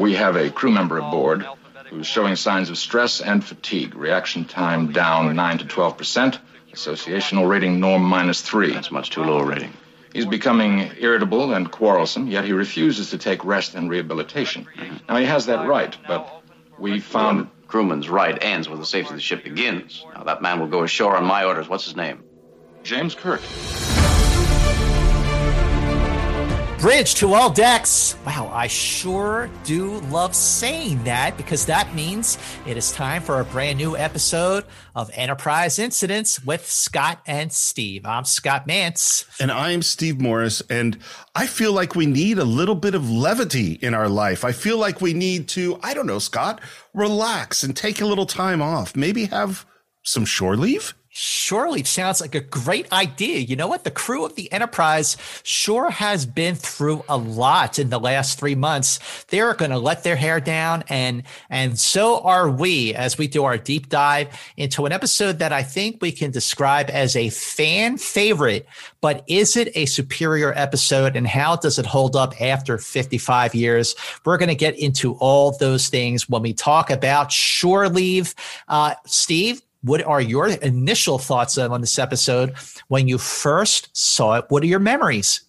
We have a crew member aboard who's showing signs of stress and fatigue. Reaction time down 9 to 12 percent. Associational rating norm minus 3. That's much too low a rating. He's becoming irritable and quarrelsome, yet he refuses to take rest and rehabilitation. Now, he has that right, but we found. Well, crewman's right ends where the safety of the ship begins. Now, that man will go ashore on my orders. What's his name? James Kirk. Bridge to all decks. Wow, I sure do love saying that because that means it is time for a brand new episode of Enterprise Incidents with Scott and Steve. I'm Scott Mantz. And I'm Steve Morris. And I feel like we need a little bit of levity in our life. I feel like we need to, I don't know, Scott, relax and take a little time off. Maybe have some shore leave? Surely sounds like a great idea. You know what? The crew of the Enterprise sure has been through a lot in the last three months. They're going to let their hair down, and and so are we as we do our deep dive into an episode that I think we can describe as a fan favorite. But is it a superior episode, and how does it hold up after 55 years? We're going to get into all those things when we talk about shore leave. Uh, Steve, what are your initial thoughts on this episode when you first saw it? What are your memories?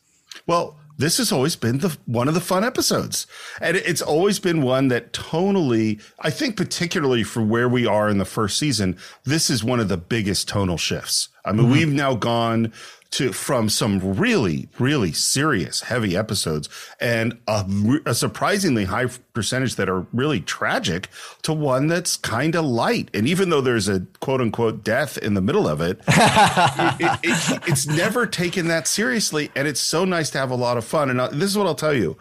Well, this has always been the one of the fun episodes and it's always been one that tonally i think particularly for where we are in the first season this is one of the biggest tonal shifts i mean mm-hmm. we've now gone to from some really really serious heavy episodes and a, a surprisingly high percentage that are really tragic to one that's kind of light. And even though there's a quote unquote death in the middle of it, it, it, it it's never taken that seriously and it's so nice to have a lot of fun. And uh, this is what I'll tell you.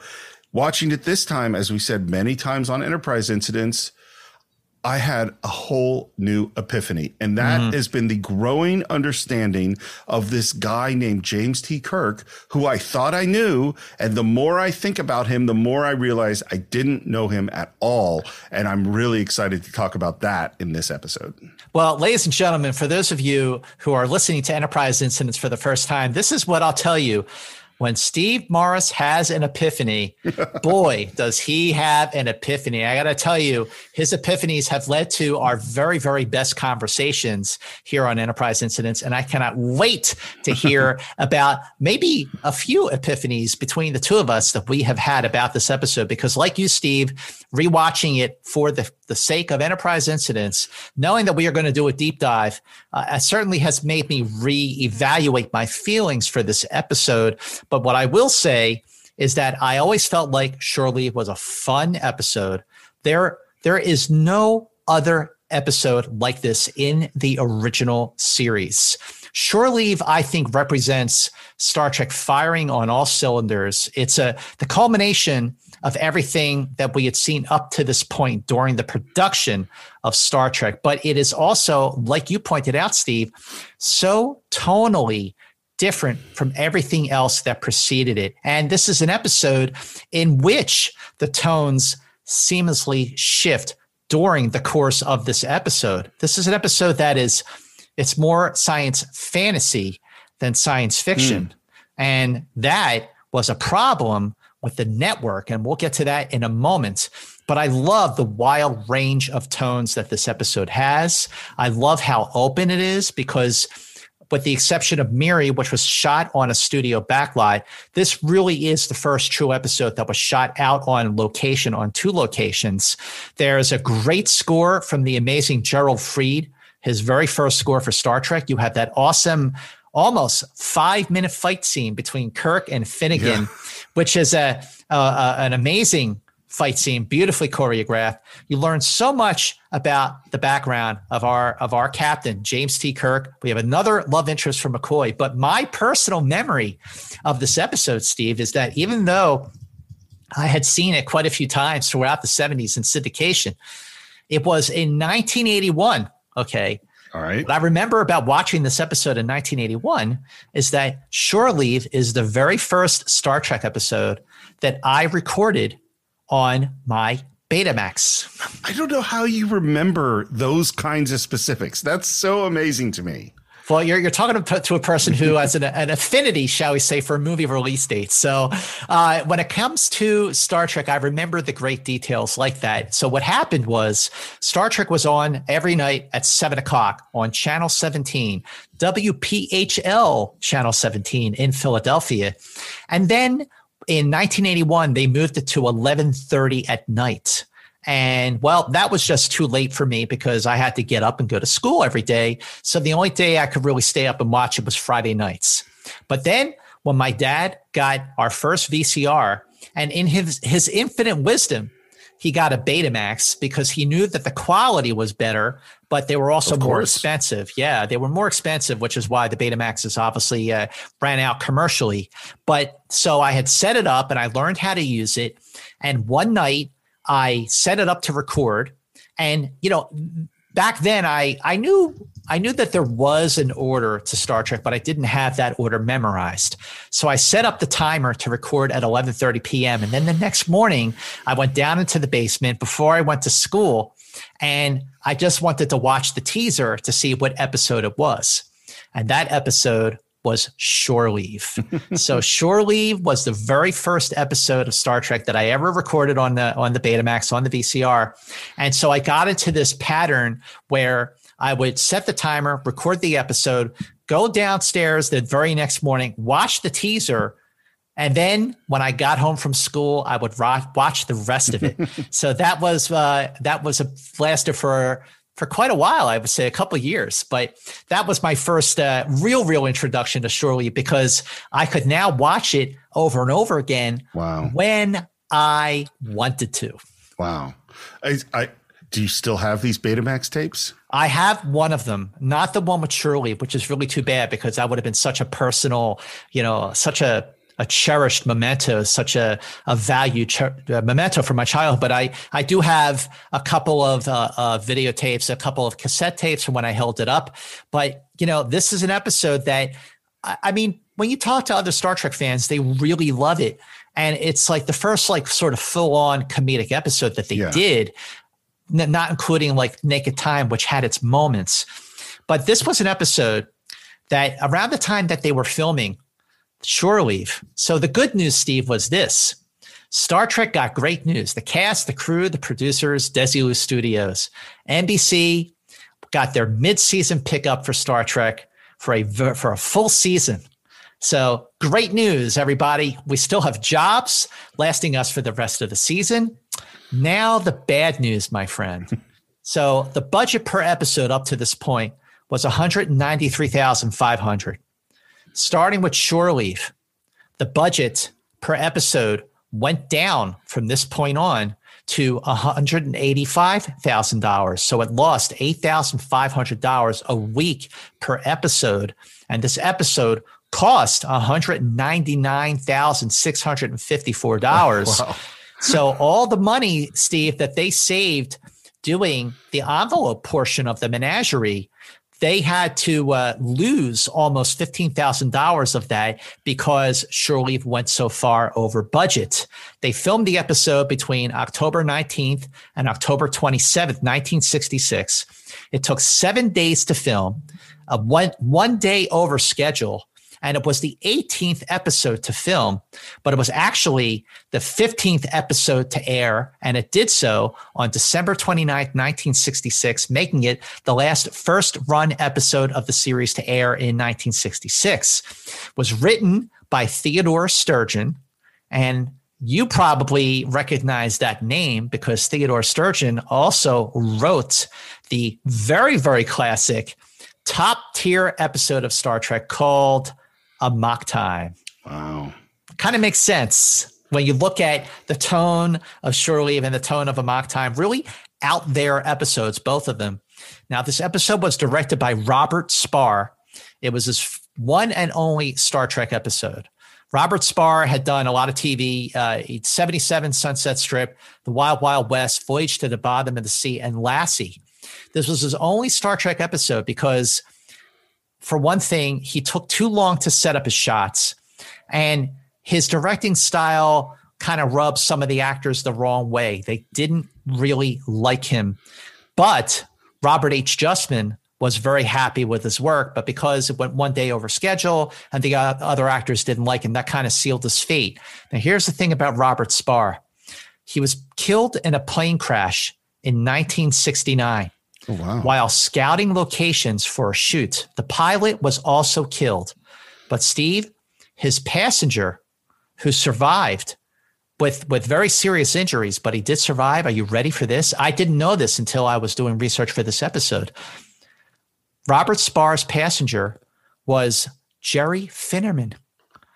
Watching it this time as we said many times on enterprise incidents I had a whole new epiphany. And that mm-hmm. has been the growing understanding of this guy named James T. Kirk, who I thought I knew. And the more I think about him, the more I realize I didn't know him at all. And I'm really excited to talk about that in this episode. Well, ladies and gentlemen, for those of you who are listening to Enterprise Incidents for the first time, this is what I'll tell you when Steve Morris has an epiphany, boy, does he have an epiphany. I got to tell you, his epiphanies have led to our very, very best conversations here on Enterprise Incidents. And I cannot wait to hear about maybe a few epiphanies between the two of us that we have had about this episode. Because, like you, Steve, rewatching it for the, the sake of Enterprise Incidents, knowing that we are going to do a deep dive, uh, certainly has made me reevaluate my feelings for this episode but what I will say is that I always felt like Shore Leave was a fun episode. There, there is no other episode like this in the original series. Shore Leave, I think, represents Star Trek firing on all cylinders. It's a the culmination of everything that we had seen up to this point during the production of Star Trek. But it is also, like you pointed out, Steve, so tonally different from everything else that preceded it. And this is an episode in which the tones seamlessly shift during the course of this episode. This is an episode that is it's more science fantasy than science fiction. Mm. And that was a problem with the network and we'll get to that in a moment. But I love the wild range of tones that this episode has. I love how open it is because with the exception of Miri, which was shot on a studio backlight, this really is the first true episode that was shot out on location, on two locations. There's a great score from the amazing Gerald Fried, his very first score for Star Trek. You have that awesome, almost five minute fight scene between Kirk and Finnegan, yeah. which is a, a, a an amazing fight scene, beautifully choreographed. You learn so much about the background of our of our captain, James T. Kirk. We have another love interest for McCoy. But my personal memory of this episode, Steve, is that even though I had seen it quite a few times throughout the 70s in syndication, it was in 1981. Okay. All right. What I remember about watching this episode in 1981 is that Shore Leave is the very first Star Trek episode that I recorded on my Betamax. I don't know how you remember those kinds of specifics. That's so amazing to me. Well, you're, you're talking to a person who has an, an affinity, shall we say, for movie release dates. So uh, when it comes to Star Trek, I remember the great details like that. So what happened was Star Trek was on every night at seven o'clock on Channel 17, WPHL Channel 17 in Philadelphia. And then in 1981, they moved it to 1130 at night. And well, that was just too late for me because I had to get up and go to school every day. So the only day I could really stay up and watch it was Friday nights. But then when my dad got our first VCR, and in his, his infinite wisdom, he got a Betamax because he knew that the quality was better, but they were also more expensive. Yeah, they were more expensive, which is why the Betamaxes obviously uh, ran out commercially. But so I had set it up and I learned how to use it. And one night I set it up to record. And, you know, back then I, I knew I knew that there was an order to Star Trek, but I didn't have that order memorized. So I set up the timer to record at 11:30 p.m. And then the next morning, I went down into the basement before I went to school, and I just wanted to watch the teaser to see what episode it was. And that episode was Shore Leave. so Shore Leave was the very first episode of Star Trek that I ever recorded on the on the Betamax on the VCR. And so I got into this pattern where I would set the timer, record the episode, go downstairs the very next morning, watch the teaser, and then when I got home from school, I would watch the rest of it. so that was uh, that was a lasted for for quite a while. I would say a couple years, but that was my first uh, real, real introduction to Shore Leave because I could now watch it over and over again. Wow. When I wanted to. Wow. I, I do you still have these Betamax tapes? I have one of them, not the one with Shore Leave, which is really too bad because that would have been such a personal, you know, such a a cherished memento, such a, a valued cher- memento for my child. But I, I do have a couple of uh, uh, videotapes, a couple of cassette tapes from when I held it up. But, you know, this is an episode that, I, I mean, when you talk to other Star Trek fans, they really love it. And it's like the first, like, sort of full on comedic episode that they yeah. did, n- not including like Naked Time, which had its moments. But this was an episode that around the time that they were filming shore leave. So the good news, Steve, was this. Star Trek got great news. The cast, the crew, the producers, Desilu Studios, NBC got their mid-season pickup for Star Trek for a for a full season. So great news, everybody. We still have jobs lasting us for the rest of the season. Now the bad news, my friend. so the budget per episode up to this point was 193,500 starting with shore leave, the budget per episode went down from this point on to $185,000. So it lost $8,500 a week per episode. And this episode cost $199,654. wow. So all the money, Steve, that they saved doing the envelope portion of the menagerie they had to uh, lose almost $15,000 of that because Shore Leave went so far over budget. They filmed the episode between October 19th and October 27th, 1966. It took seven days to film, a one, one day over schedule and it was the 18th episode to film, but it was actually the 15th episode to air, and it did so on December 29th, 1966, making it the last first run episode of the series to air in 1966. It was written by Theodore Sturgeon, and you probably recognize that name because Theodore Sturgeon also wrote the very, very classic top tier episode of Star Trek called Amok Time. Wow. Kind of makes sense when you look at the tone of Shore Leave and the tone of Amok Time, really out there episodes, both of them. Now, this episode was directed by Robert Sparr. It was his one and only Star Trek episode. Robert Sparr had done a lot of TV, uh, 77 Sunset Strip, The Wild Wild West, Voyage to the Bottom of the Sea, and Lassie. This was his only Star Trek episode because – for one thing, he took too long to set up his shots, and his directing style kind of rubbed some of the actors the wrong way. They didn't really like him. But Robert H. Justman was very happy with his work, but because it went one day over schedule and the other actors didn't like him, that kind of sealed his fate. Now, here's the thing about Robert Sparr he was killed in a plane crash in 1969 oh, wow. while scouting locations for a shoot. The pilot was also killed, but Steve, his passenger who survived with with very serious injuries, but he did survive. Are you ready for this? I didn't know this until I was doing research for this episode. Robert Sparr's passenger was Jerry Finnerman.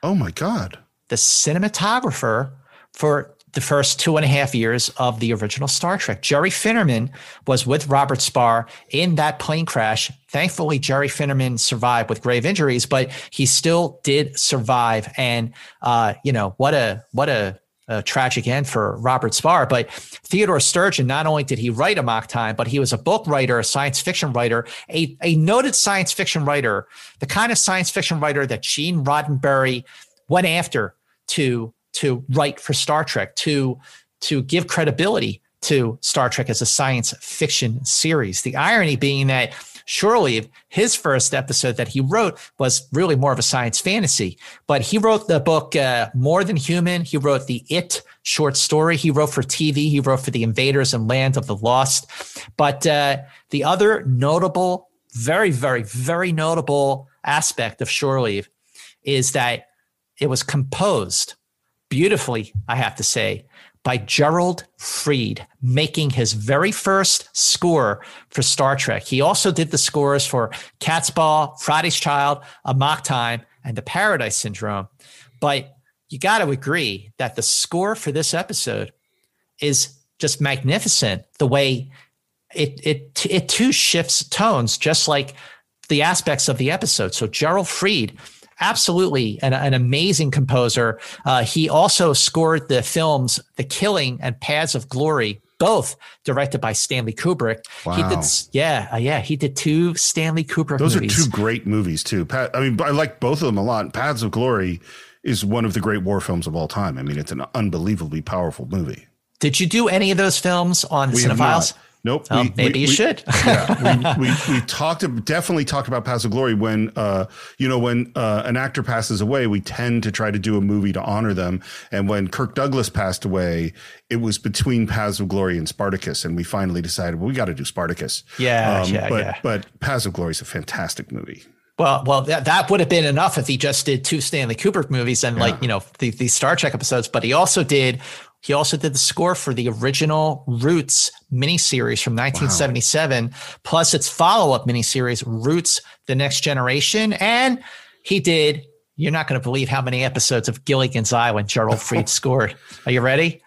Oh my God. The cinematographer for the first two and a half years of the original Star Trek. Jerry Finnerman was with Robert Sparr in that plane crash. Thankfully, Jerry Finnerman survived with grave injuries, but he still did survive. And uh, you know what a what a a tragic end for Robert Sparr. But Theodore Sturgeon, not only did he write Amok Time, but he was a book writer, a science fiction writer, a, a noted science fiction writer, the kind of science fiction writer that Gene Roddenberry went after to to write for Star Trek, to to give credibility to Star Trek as a science fiction series. The irony being that Leave, his first episode that he wrote was really more of a science fantasy, but he wrote the book uh, More Than Human. He wrote the It short story. He wrote for TV. He wrote for The Invaders and Land of the Lost. But uh, the other notable, very, very, very notable aspect of Shore Leave is that it was composed beautifully, I have to say, by Gerald Fried, making his very first score for Star Trek. He also did the scores for Catspaw, Friday's Child, Amok Time, and The Paradise Syndrome. But you got to agree that the score for this episode is just magnificent. The way it it it too shifts tones, just like the aspects of the episode. So Gerald Fried absolutely an, an amazing composer. Uh, he also scored the films The Killing and Paths of Glory, both directed by Stanley Kubrick. Wow. He did, yeah, uh, yeah, he did two Stanley Kubrick. Those movies. are two great movies too. Pat, I mean, I like both of them a lot. Paths of Glory is one of the great war films of all time. I mean, it's an unbelievably powerful movie. Did you do any of those films on we Cinephiles? Nope. Um, we, maybe we, you we, should. yeah, we, we, talked definitely talked about Paths of Glory when uh, you know when uh, an actor passes away, we tend to try to do a movie to honor them. And when Kirk Douglas passed away, it was between Paths of Glory and Spartacus, and we finally decided well, we got to do Spartacus. Yeah, um, yeah, but yeah. but Paths of Glory is a fantastic movie. Well, well, that, that would have been enough if he just did two Stanley Kubrick movies and yeah. like you know the, the Star Trek episodes. But he also did he also did the score for the original Roots miniseries from 1977, wow. plus its follow up miniseries, Roots The Next Generation. And he did, you're not going to believe how many episodes of Gilligan's Island Gerald Fried scored. Are you ready?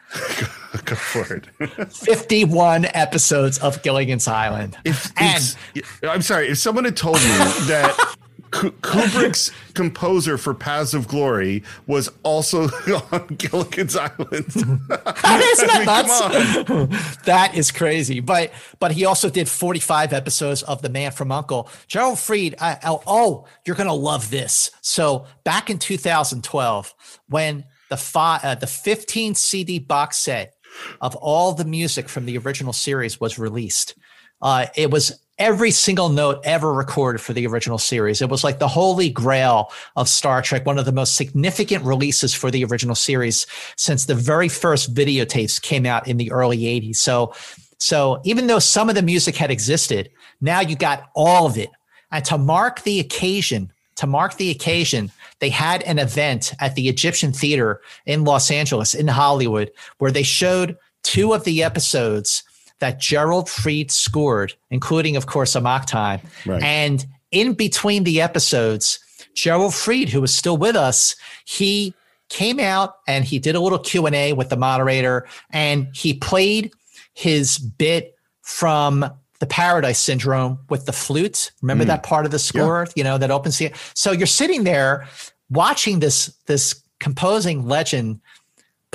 Go for it. 51 episodes of Gilligan's Island. If, and I'm sorry, if someone had told me that Kubrick's composer for Paths of Glory was also on Gilligan's Island. Isn't that nuts? that is crazy. But but he also did 45 episodes of The Man from Uncle. Gerald Fried. I, oh, oh, you're gonna love this. So back in 2012, when the fi- uh, the 15 CD box set of all the music from the original series was released, uh, it was every single note ever recorded for the original series. It was like the holy grail of Star Trek, one of the most significant releases for the original series since the very first videotapes came out in the early 80s. So, so even though some of the music had existed, now you got all of it. And to mark the occasion, to mark the occasion, they had an event at the Egyptian Theater in Los Angeles, in Hollywood, where they showed two of the episodes that Gerald Fried scored, including, of course, Amok Time. Right. And in between the episodes, Gerald Fried, who was still with us, he came out and he did a little Q&A with the moderator and he played his bit from the Paradise Syndrome with the flute. Remember mm. that part of the score, yeah. you know, that opens the So you're sitting there watching this this composing legend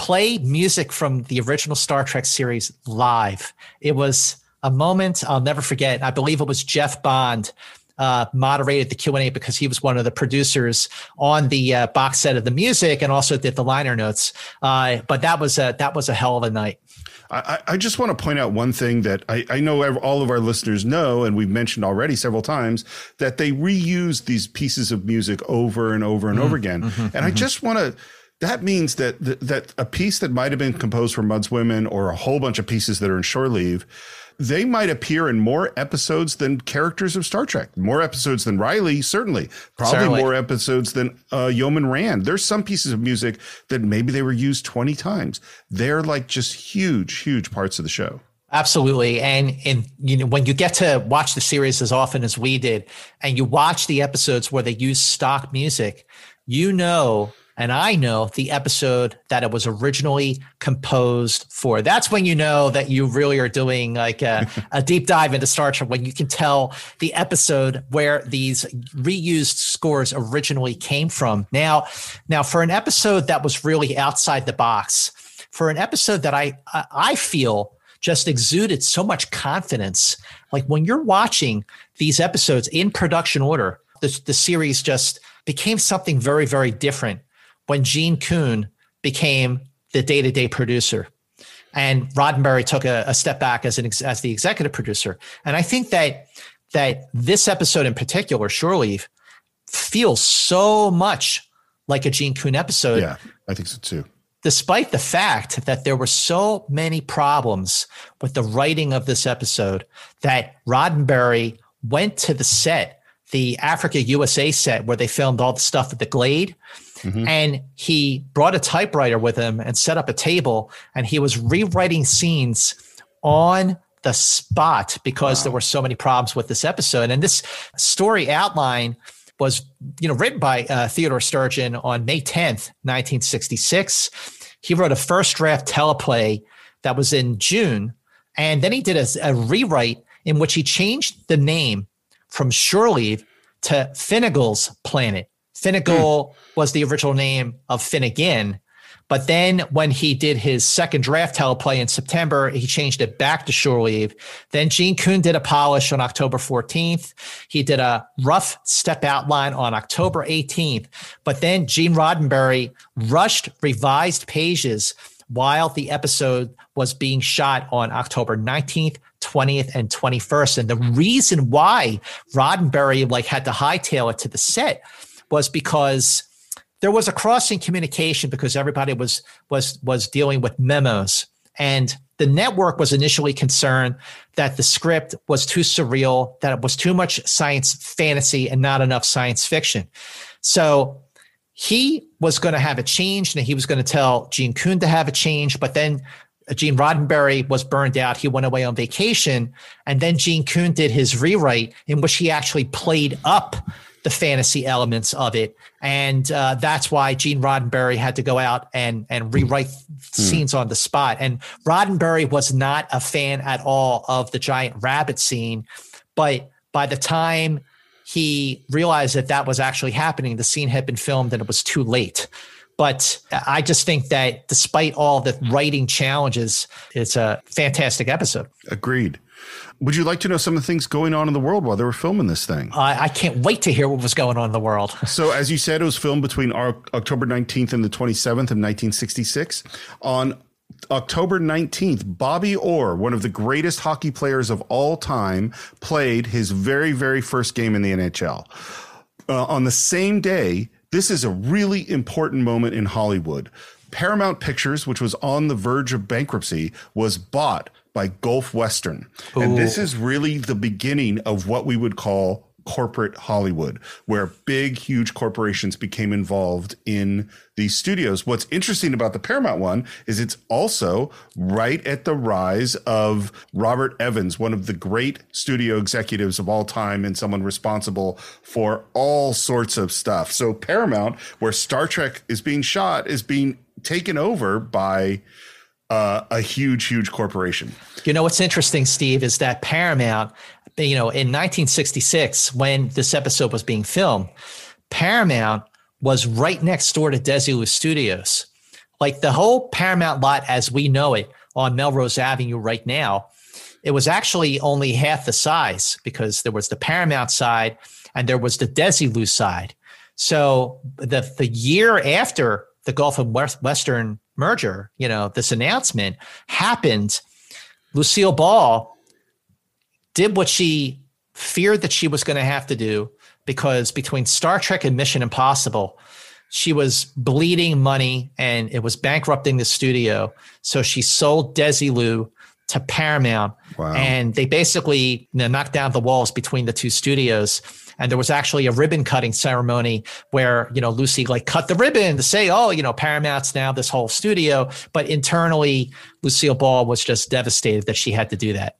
play music from the original Star Trek series live. It was a moment I'll never forget. I believe it was Jeff Bond uh, moderated the Q and A because he was one of the producers on the uh, box set of the music and also did the liner notes. Uh, but that was a that was a hell of a night. I, I just want to point out one thing that I, I know all of our listeners know, and we've mentioned already several times, that they reuse these pieces of music over and over and mm-hmm. over again. Mm-hmm. And mm-hmm. I just want to that means that that a piece that might have been composed for Mudd's Women or a whole bunch of pieces that are in Shore Leave they might appear in more episodes than characters of Star Trek. More episodes than Riley, certainly. Probably certainly. more episodes than uh, Yeoman Rand. There's some pieces of music that maybe they were used 20 times. They're like just huge, huge parts of the show. Absolutely. And and you know when you get to watch the series as often as we did and you watch the episodes where they use stock music, you know and I know the episode that it was originally composed for. That's when you know that you really are doing like a, a, deep dive into Star Trek when you can tell the episode where these reused scores originally came from. Now, now for an episode that was really outside the box, for an episode that I I feel just exuded so much confidence. Like when you're watching these episodes in production order, the, the series just became something very, very different when Gene Coon became the day to day producer. And Roddenberry took a, a, step back as an as the executive producer. And I think that that this episode in particular, Shore Leave, feels so much like a Gene Coon episode. Yeah, I think so too. Despite the fact that there were so many problems with the writing of this episode, that Roddenberry went to the set, the Africa USA set where they filmed all the stuff at the Glade, Mm-hmm. And he brought a typewriter with him and set up a table, and he was rewriting scenes on the spot because wow. there were so many problems with this episode. And this story outline was, you know, written by uh, Theodore Sturgeon on May 10th, 1966. He wrote a first draft teleplay that was in June. And then he did a, a rewrite in which he changed the name from Shore Leave to Finnegal's Planet. Finnegal mm. was the original name of Finnegan. But then when he did his second draft teleplay in September, he changed it back to Shore Leave. Then Gene Coon did a polish on October 14th. He did a rough step outline on October 18th. But then Gene Roddenberry rushed revised pages while the episode was being shot on October 19th, 20th, and 21st. And the reason why Roddenberry like had to hightail it to the set was because there was a crossing communication because everybody was was was dealing with memos and the network was initially concerned that the script was too surreal that it was too much science fantasy and not enough science fiction so he was going to have it changed and he was going to tell gene coon to have it changed but then uh, Gene Roddenberry was burned out. He went away on vacation. And then Gene Coon did his rewrite in which he actually played up the fantasy elements of it. And uh, that's why Gene Roddenberry had to go out and, and rewrite mm. scenes on the spot. And Roddenberry was not a fan at all of the giant rabbit scene. But by the time he realized that that was actually happening, the scene had been filmed and it was too late. But I just think that despite all the writing challenges, it's a fantastic episode. Agreed. Would you like to know some of the things going on in the world while they were filming this thing? I can't wait to hear what was going on in the world. so, as you said, it was filmed between October 19th and the 27th of 1966. On October 19th, Bobby Orr, one of the greatest hockey players of all time, played his very, very first game in the NHL. Uh, on the same day, this is a really important moment in Hollywood. Paramount Pictures, which was on the verge of bankruptcy, was bought by Gulf Western. Ooh. And this is really the beginning of what we would call corporate Hollywood, where big, huge corporations became involved in these studios. What's interesting about the Paramount one is it's also right at the rise of Robert Evans, one of the great studio executives of all time and someone responsible for all sorts of stuff. So Paramount, where Star Trek is being shot, is being taken over by uh, a huge, huge corporation. You know what's interesting, Steve, is that Paramount, you know, in 1966, when this episode was being filmed, Paramount was right next door to Desilu Studios. Like the whole Paramount lot as we know it on Melrose Avenue right now, it was actually only half the size because there was the Paramount side and there was the Desilu side. So the the year after the Gulf of Western merger, you know, this announcement happened, Lucille Ball did what she feared that she was going to have to do because between Star Trek and Mission Impossible, she was bleeding money and it was bankrupting the studio. So she sold Desilu to Paramount. Wow. And they basically you know, knocked down the walls between the two studios. And there was actually a ribbon cutting ceremony where, you know, Lucy like cut the ribbon to say, oh, you know, Paramount's now this whole studio. But internally, Lucille Ball was just devastated that she had to do that.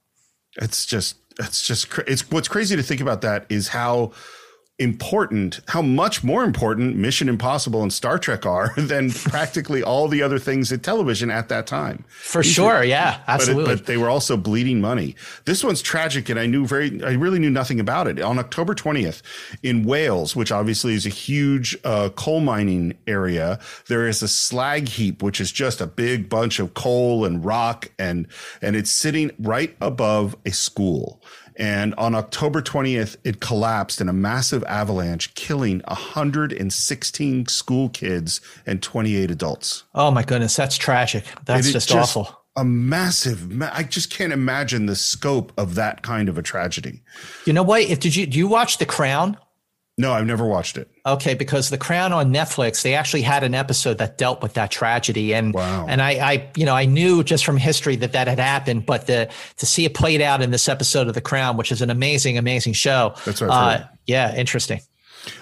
It's just, it's just, it's what's crazy to think about that is how important, how much more important Mission Impossible and Star Trek are than practically all the other things at television at that time. For These sure, were, yeah, absolutely. But, it, but, they were also bleeding money. This one's tragic, and I knew very, I really knew nothing about it. On October 20th in Wales, which obviously is a huge uh, coal mining area, there is a slag heap, which is just a big bunch of coal and rock, and and it's sitting right above a school. And on October 20th, it collapsed in a massive avalanche, killing 116 school kids and 28 adults. Oh my goodness, that's tragic. That's just, just awful. A massive, I just can't imagine the scope of that kind of a tragedy. You know what? If did you do you watch The Crown? No, I've never watched it. Okay, because The Crown on Netflix, they actually had an episode that dealt with that tragedy, and wow. and I, I, you know, I knew just from history that that had happened, but the to see it played out in this episode of The Crown, which is an amazing, amazing show. That's right. Uh, yeah, interesting.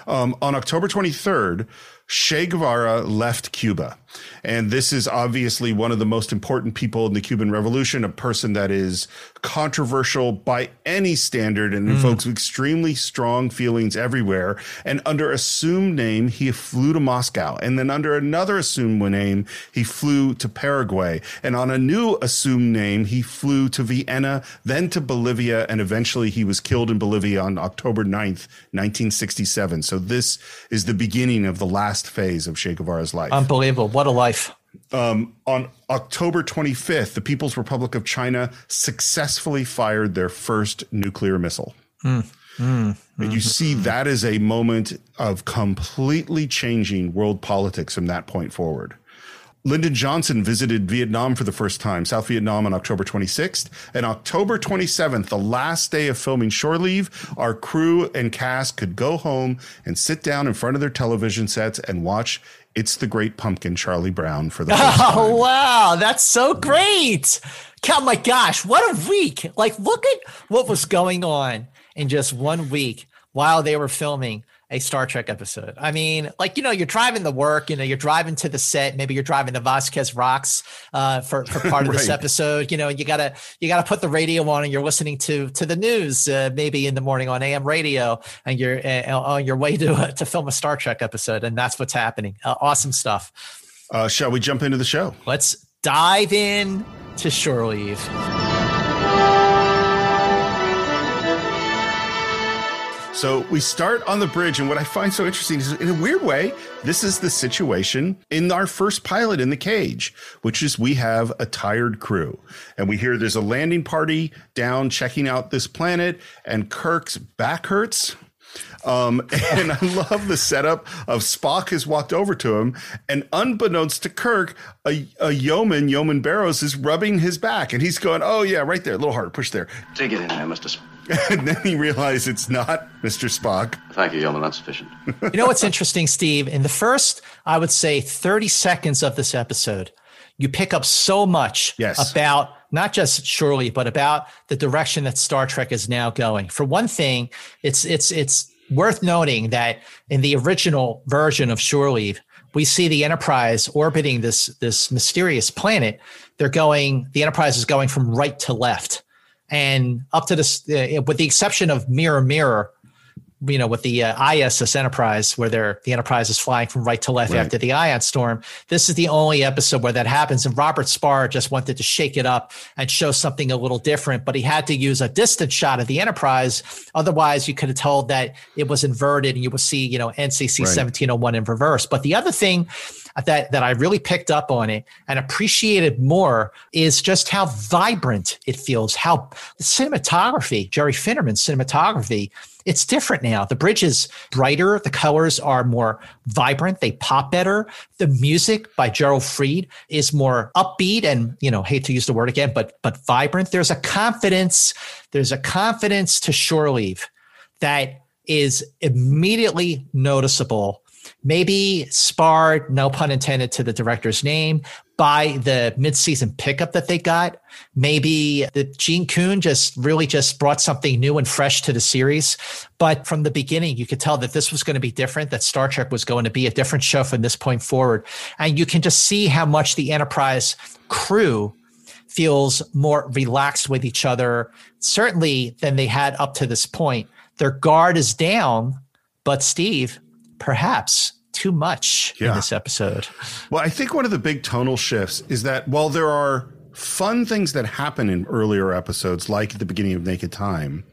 Um, on October 23rd, Che Guevara left Cuba. And this is obviously one of the most important people in the Cuban Revolution, a person that is controversial by any standard and mm. invokes extremely strong feelings everywhere. And under assumed name, he flew to Moscow. And then under another assumed name, he flew to Paraguay. And on a new assumed name, he flew to Vienna, then to Bolivia, and eventually he was killed in Bolivia on October 9th, 1967. So this is the beginning of the last phase of Che Guevara's life. Unbelievable. What a life life. Um, on October 25th, the People's Republic of China successfully fired their first nuclear missile. Mm, mm, and you mm, see that is a moment of completely changing world politics from that point forward. Lyndon Johnson visited Vietnam for the first time, South Vietnam on October 26th. And October 27th, the last day of filming Shore Leave, our crew and cast could go home and sit down in front of their television sets and watch it's the Great Pumpkin, Charlie Brown, for the Oh wow, that's so great! Oh my gosh, what a week! Like, look at what was going on in just one week while they were filming a Star Trek episode. I mean, like you know, you're driving to work, you know, you're driving to the set. Maybe you're driving to Vasquez Rocks uh, for for part of right. this episode. You know, you gotta you gotta put the radio on, and you're listening to to the news, uh, maybe in the morning on AM radio, and you're uh, on your way to uh, to film a Star Trek episode, and that's what's happening. Uh, awesome stuff. Uh, shall we jump into the show? Let's dive in to Shore Leave. So we start on the bridge, and what I find so interesting is, in a weird way, this is the situation in our first pilot in the cage, which is we have a tired crew, and we hear there's a landing party down checking out this planet, and Kirk's back hurts. Um, and I love the setup of Spock has walked over to him, and unbeknownst to Kirk, a, a yeoman, Yeoman Barrows, is rubbing his back, and he's going, "Oh yeah, right there, a little harder, push there." Take it in there, Mister. and then he realized it's not Mr. Spock. Thank you, Yeoman. That's sufficient. you know what's interesting, Steve? In the first, I would say, 30 seconds of this episode, you pick up so much yes. about not just Shore Leave, but about the direction that Star Trek is now going. For one thing, it's it's it's worth noting that in the original version of Shore Leave, we see the Enterprise orbiting this this mysterious planet. They're going. The Enterprise is going from right to left and up to this, uh, with the exception of Mirror Mirror, you know, with the uh, ISS Enterprise, where they're the Enterprise is flying from right to left right. after the ion storm. This is the only episode where that happens. And Robert Sparr just wanted to shake it up and show something a little different, but he had to use a distant shot of the Enterprise. Otherwise, you could have told that it was inverted and you would see, you know, NCC right. 1701 in reverse. But the other thing that that I really picked up on it and appreciated more is just how vibrant it feels. How the cinematography, Jerry Finnerman's cinematography, it's different now. The bridge is brighter. The colors are more vibrant. They pop better. The music by Gerald Fried is more upbeat and, you know, hate to use the word again, but but vibrant. There's a confidence. There's a confidence to Shore Leave that is immediately noticeable maybe sparred, no pun intended to the director's name, by the midseason pickup that they got. Maybe the Gene Coon just really just brought something new and fresh to the series. But from the beginning, you could tell that this was going to be different, that Star Trek was going to be a different show from this point forward. And you can just see how much the Enterprise crew feels more relaxed with each other, certainly than they had up to this point. Their guard is down, but Steve, perhaps too much yeah. in this episode. Well, I think one of the big tonal shifts is that while there are fun things that happen in earlier episodes, like at the beginning of Naked Time,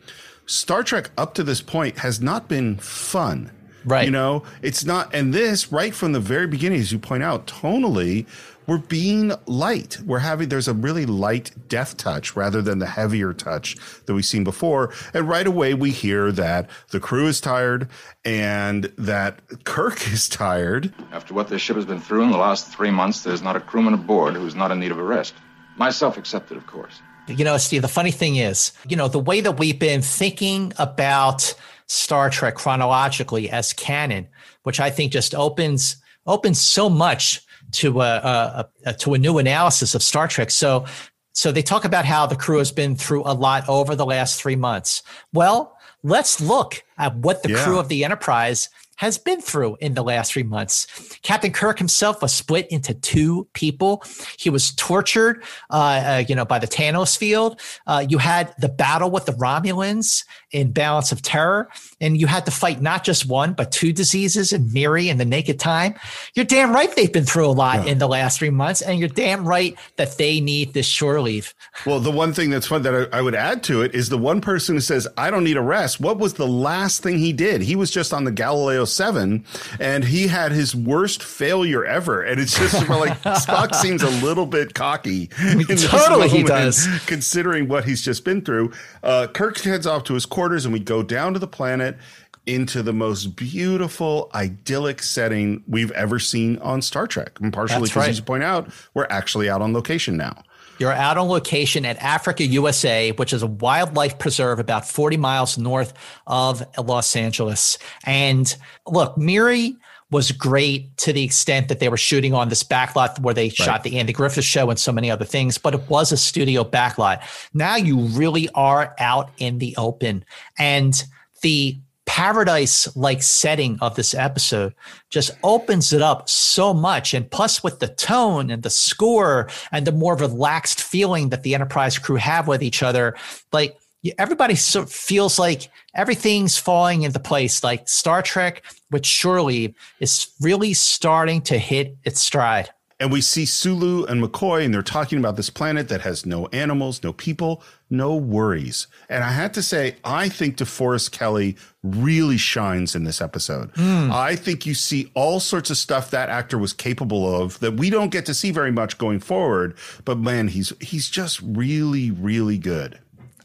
Star Trek up to this point has not been fun. Right. You know, it's not, and this right from the very beginning, as you point out, tonally, we're being light. We're having there's a really light death touch rather than the heavier touch that we've seen before. And right away we hear that the crew is tired and that Kirk is tired. After what this ship has been through in the last three months, there's not a crewman aboard who's not in need of a rest. Myself accepted, of course. You know, Steve, the funny thing is, you know, the way that we've been thinking about Star Trek chronologically as canon, which I think just opens opens so much to a, a, a, to a new analysis of Star Trek. So so they talk about how the crew has been through a lot over the last three months. Well, let's look at what the yeah. crew of the Enterprise has been through in the last three months. Captain Kirk himself was split into two people. He was tortured, uh, uh, you know, by the Tanos field. Uh, you had the battle with the Romulans in Balance of Terror, and you had to fight not just one but two diseases in Miri and the Naked Time. You're damn right they've been through a lot yeah. in the last three months, and you're damn right that they need this shore leave. Well, the one thing that's fun that I, I would add to it is the one person who says, "I don't need a rest." What was the last thing he did? He was just on the Galileo 7 and he had his worst failure ever. And it's just like Spock seems a little bit cocky. totally, he does. Considering what he's just been through. Uh, Kirk heads off to his quarters and we go down to the planet into the most beautiful, idyllic setting we've ever seen on Star Trek. And partially because, right. as you point out, we're actually out on location now. You're out on location at Africa USA, which is a wildlife preserve about 40 miles north of Los Angeles. And look, Miri was great to the extent that they were shooting on this backlot where they right. shot the Andy Griffith show and so many other things, but it was a studio backlot. Now you really are out in the open. And the paradise like setting of this episode just opens it up so much. And plus, with the tone and the score and the more relaxed feeling that the Enterprise crew have with each other, like everybody sort of feels like everything's falling into place. Like Star Trek which surely is really starting to hit its stride. And we see Sulu and McCoy, and they're talking about this planet that has no animals, no people, no worries. And I had to say, I think DeForest Kelley really shines in this episode. Mm. I think you see all sorts of stuff that actor was capable of that we don't get to see very much going forward. But man, he's he's just really, really good.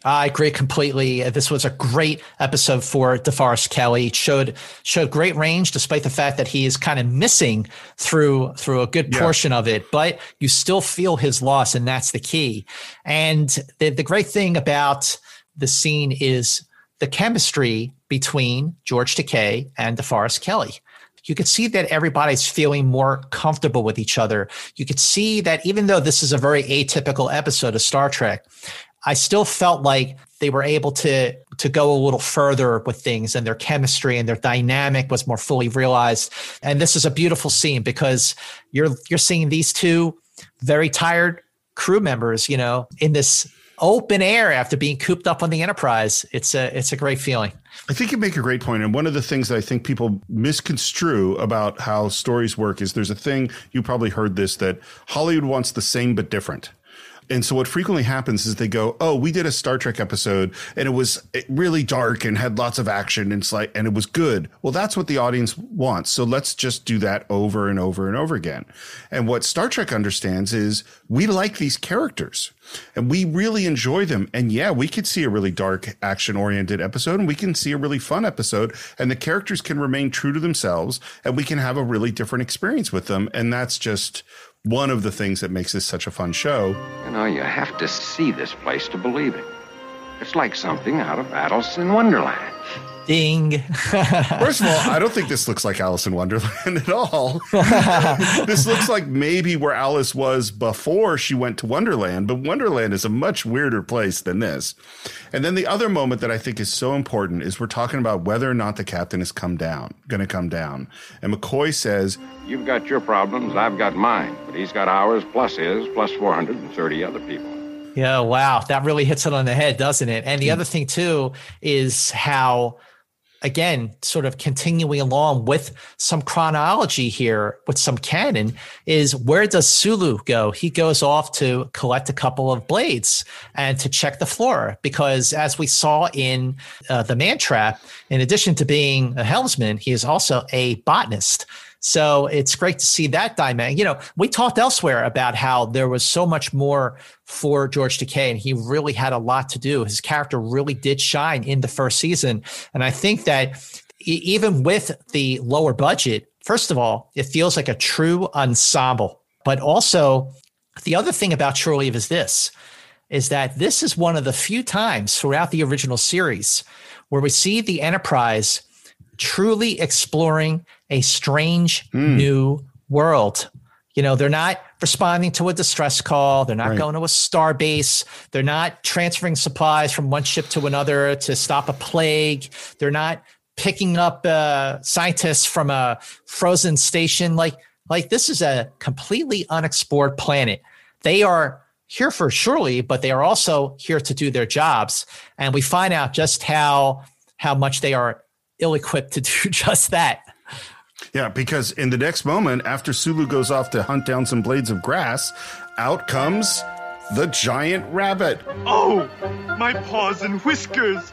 I agree completely. This was a great episode for DeForest Kelley. showed showed great range, despite the fact that he is kind of missing through through a good portion of it. But you still feel his loss, and that's the key. And the the great thing about the scene is the chemistry between George Takei and DeForest Kelley you could see that everybody's feeling more comfortable with each other. You could see that even though this is a very atypical episode of Star Trek, I still felt like they were able to to go a little further with things and their chemistry and their dynamic was more fully realized. And this is a beautiful scene because you're you're seeing these two very tired crew members, you know, in this open air after being cooped up on the Enterprise. It's a it's a great feeling. I think you make a great point, and one of the things that I think people misconstrue about how stories work is there's a thing you probably heard this that Hollywood wants the same but different And so what frequently happens is they go, "Oh, we did a Star Trek episode and it was really dark and had lots of action and and it was good." Well, that's what the audience wants. So let's just do that over and over and over again. And what Star Trek understands is we like these characters and we really enjoy them. And yeah, we could see a really dark action oriented episode and we can see a really fun episode and the characters can remain true to themselves and we can have a really different experience with them. And that's just one of the things that makes this such a fun show. You know, you have to see this place to believe it. It's like something out of Alice in Wonderland. Ding. First of all, I don't think this looks like Alice in Wonderland at all. this looks like maybe where Alice was before she went to Wonderland, but Wonderland is a much weirder place than this. And then the other moment that I think is so important is we're talking about whether or not the captain has come down, going to come down. And McCoy says, You've got your problems, I've got mine, but he's got ours plus his plus 430 other people. Yeah, wow. That really hits it on the head, doesn't it? And the hmm. other thing, too, is how again, sort of continuing along with some chronology here, with some canon, is where does Sulu go? He goes off to collect a couple of blades and to check the flora, because as we saw in uh, the Man Trap, in addition to being a helmsman, he is also a botanist. So it's great to see that dynamic. You know, we talked elsewhere about how there was so much more for George Takei, and he really had a lot to do. His character really did shine in the first season. And I think that even with the lower budget, first of all, it feels like a true ensemble. But also, the other thing about Shore Leave is this is that this is one of the few times throughout the original series where we see the Enterprise truly exploring a strange mm. new world. You know, they're not responding to a distress call. They're not right. going to a star base. They're not transferring supplies from one ship to another to stop a plague. They're not picking up uh, scientists from a frozen station. Like, like this is a completely unexplored planet. They are here for shore leave, but they are also here to do their jobs. And we find out just how how much they are ill-equipped to do just that. Yeah, because in the next moment, after Sulu goes off to hunt down some blades of grass, out comes the giant rabbit. Oh, my paws and whiskers.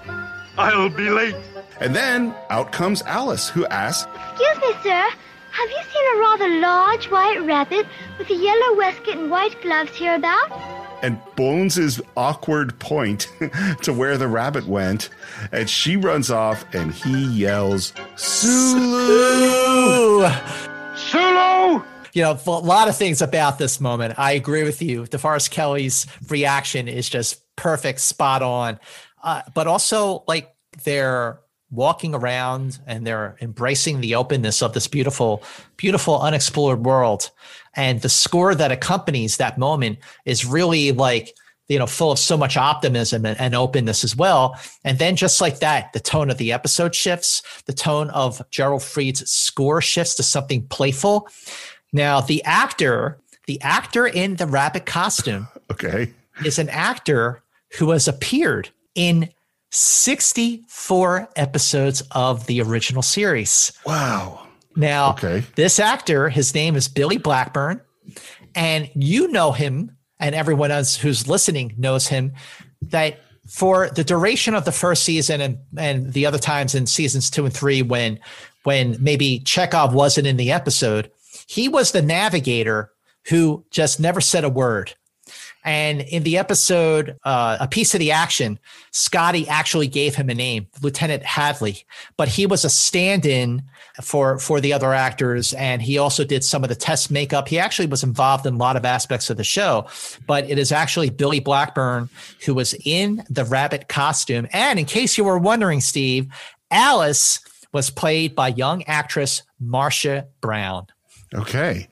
I'll be late. And then out comes Alice, who asks, Excuse me, sir. Have you seen a rather large white rabbit with a yellow waistcoat and white gloves hereabout? And Bones' awkward point to where the rabbit went, and she runs off and he yells, Sulu! Sulu! You know, a lot of things about this moment. I agree with you. DeForest Kelley's reaction is just perfect, spot on. Uh, but also, like, they're walking around and they're embracing the openness of this beautiful, beautiful, unexplored world. And the score that accompanies that moment is really like, you know, full of so much optimism and, and, openness as well. And then just like that, the tone of the episode shifts, the tone of Gerald Fried's score shifts to something playful. Now, the actor, the actor in the rabbit costume, okay, is an actor who has appeared in 64 episodes of the original series. Wow. Now, okay. this actor, his name is Billy Blackburn, and you know him, and everyone else who's listening knows him, that for the duration of the first season and, and the other times in seasons two and three when when maybe Chekov wasn't in the episode, he was the navigator who just never said a word. And in the episode, uh, a piece of the action, Scotty actually gave him a name, Lieutenant Hadley, but he was a stand-in for for the other actors, and he also did some of the test makeup. He actually was involved in a lot of aspects of the show, but it is actually Billy Blackburn who was in the rabbit costume. And in case you were wondering, Steve, Alice was played by young actress Marcia Brown. Okay.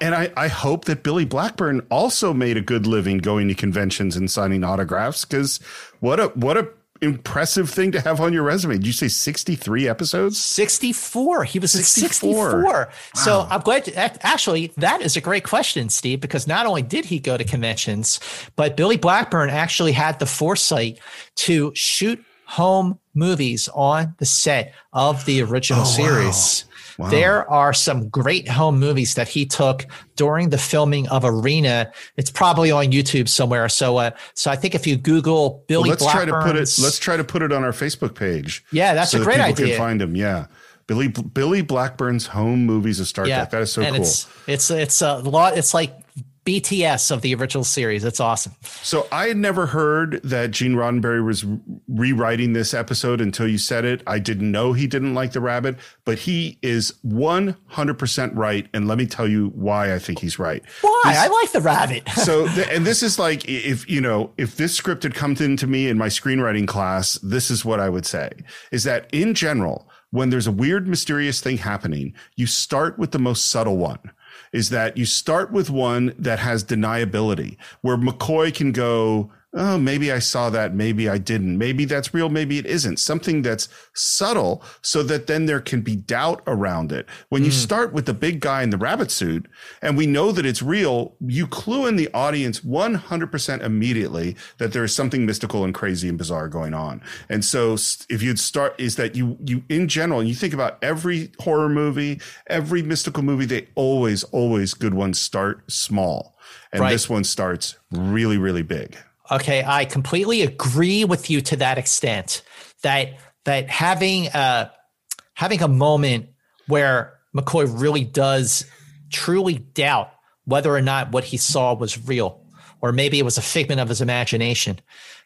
And I, I hope that Billy Blackburn also made a good living going to conventions and signing autographs because what a what a impressive thing to have on your resume. Did you say 63 episodes? 64. He was 64. 64. Wow. So I'm glad to, actually that is a great question, Steve, because not only did he go to conventions, but Billy Blackburn actually had the foresight to shoot home movies on the set of the original oh, series. Wow. Wow. There are some great home movies that he took during the filming of Arena. It's probably on YouTube somewhere. So, uh, so I think if you Google Billy, well, let's try to put it. Let's try to put it on our Facebook page. Yeah, that's so a great that idea. Can find him. Yeah. Billy Billy Blackburn's home movies of Star yeah. Trek. That is so and cool. It's it's it's a lot. It's like BTS of the original series. It's awesome. So I had never heard that Gene Roddenberry was rewriting this episode until you said it. I didn't know he didn't like the rabbit, but he is 100% right. And let me tell you why I think he's right. Why? This, I like the rabbit. so, the, and this is like, if, you know, if this script had come into me in my screenwriting class, this is what I would say is that in general, when there's a weird, mysterious thing happening, you start with the most subtle one is that you start with one that has deniability, where McCoy can go, oh, maybe I saw that, maybe I didn't. Maybe that's real, maybe it isn't. Something that's subtle so that then there can be doubt around it. When mm. you start with the big guy in the rabbit suit and we know that it's real, you clue in the audience 100% immediately that there is something mystical and crazy and bizarre going on. And so if you'd start is that you, you in general, you think about every horror movie, every mystical movie, they always, always good ones start small. And right. this one starts really, really big. Okay, I completely agree with you to that extent. That that having a having a moment where McCoy really does truly doubt whether or not what he saw was real, or maybe it was a figment of his imagination.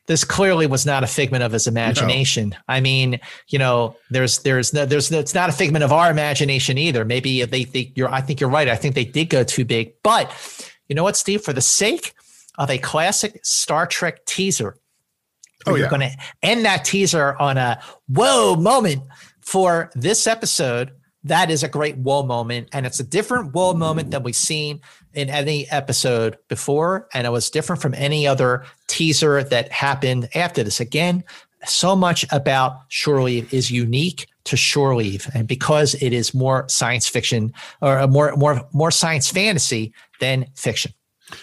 This clearly was not a figment of his imagination. No. I mean, you know, there's there's no there's no, it's not a figment of our imagination either. Maybe they think you're. I think you're right. I think they did go too big, but you know what, Steve? For the sake of a classic Star Trek teaser. Oh, You're yeah. going to end that teaser on a whoa moment for this episode. That is a great whoa moment. And it's a different whoa moment than we've seen in any episode before. And it was different from any other teaser that happened after this. Again, so much about Shore Leave is unique to Shore Leave. And because it is more science fiction or more, more, more science fantasy than fiction.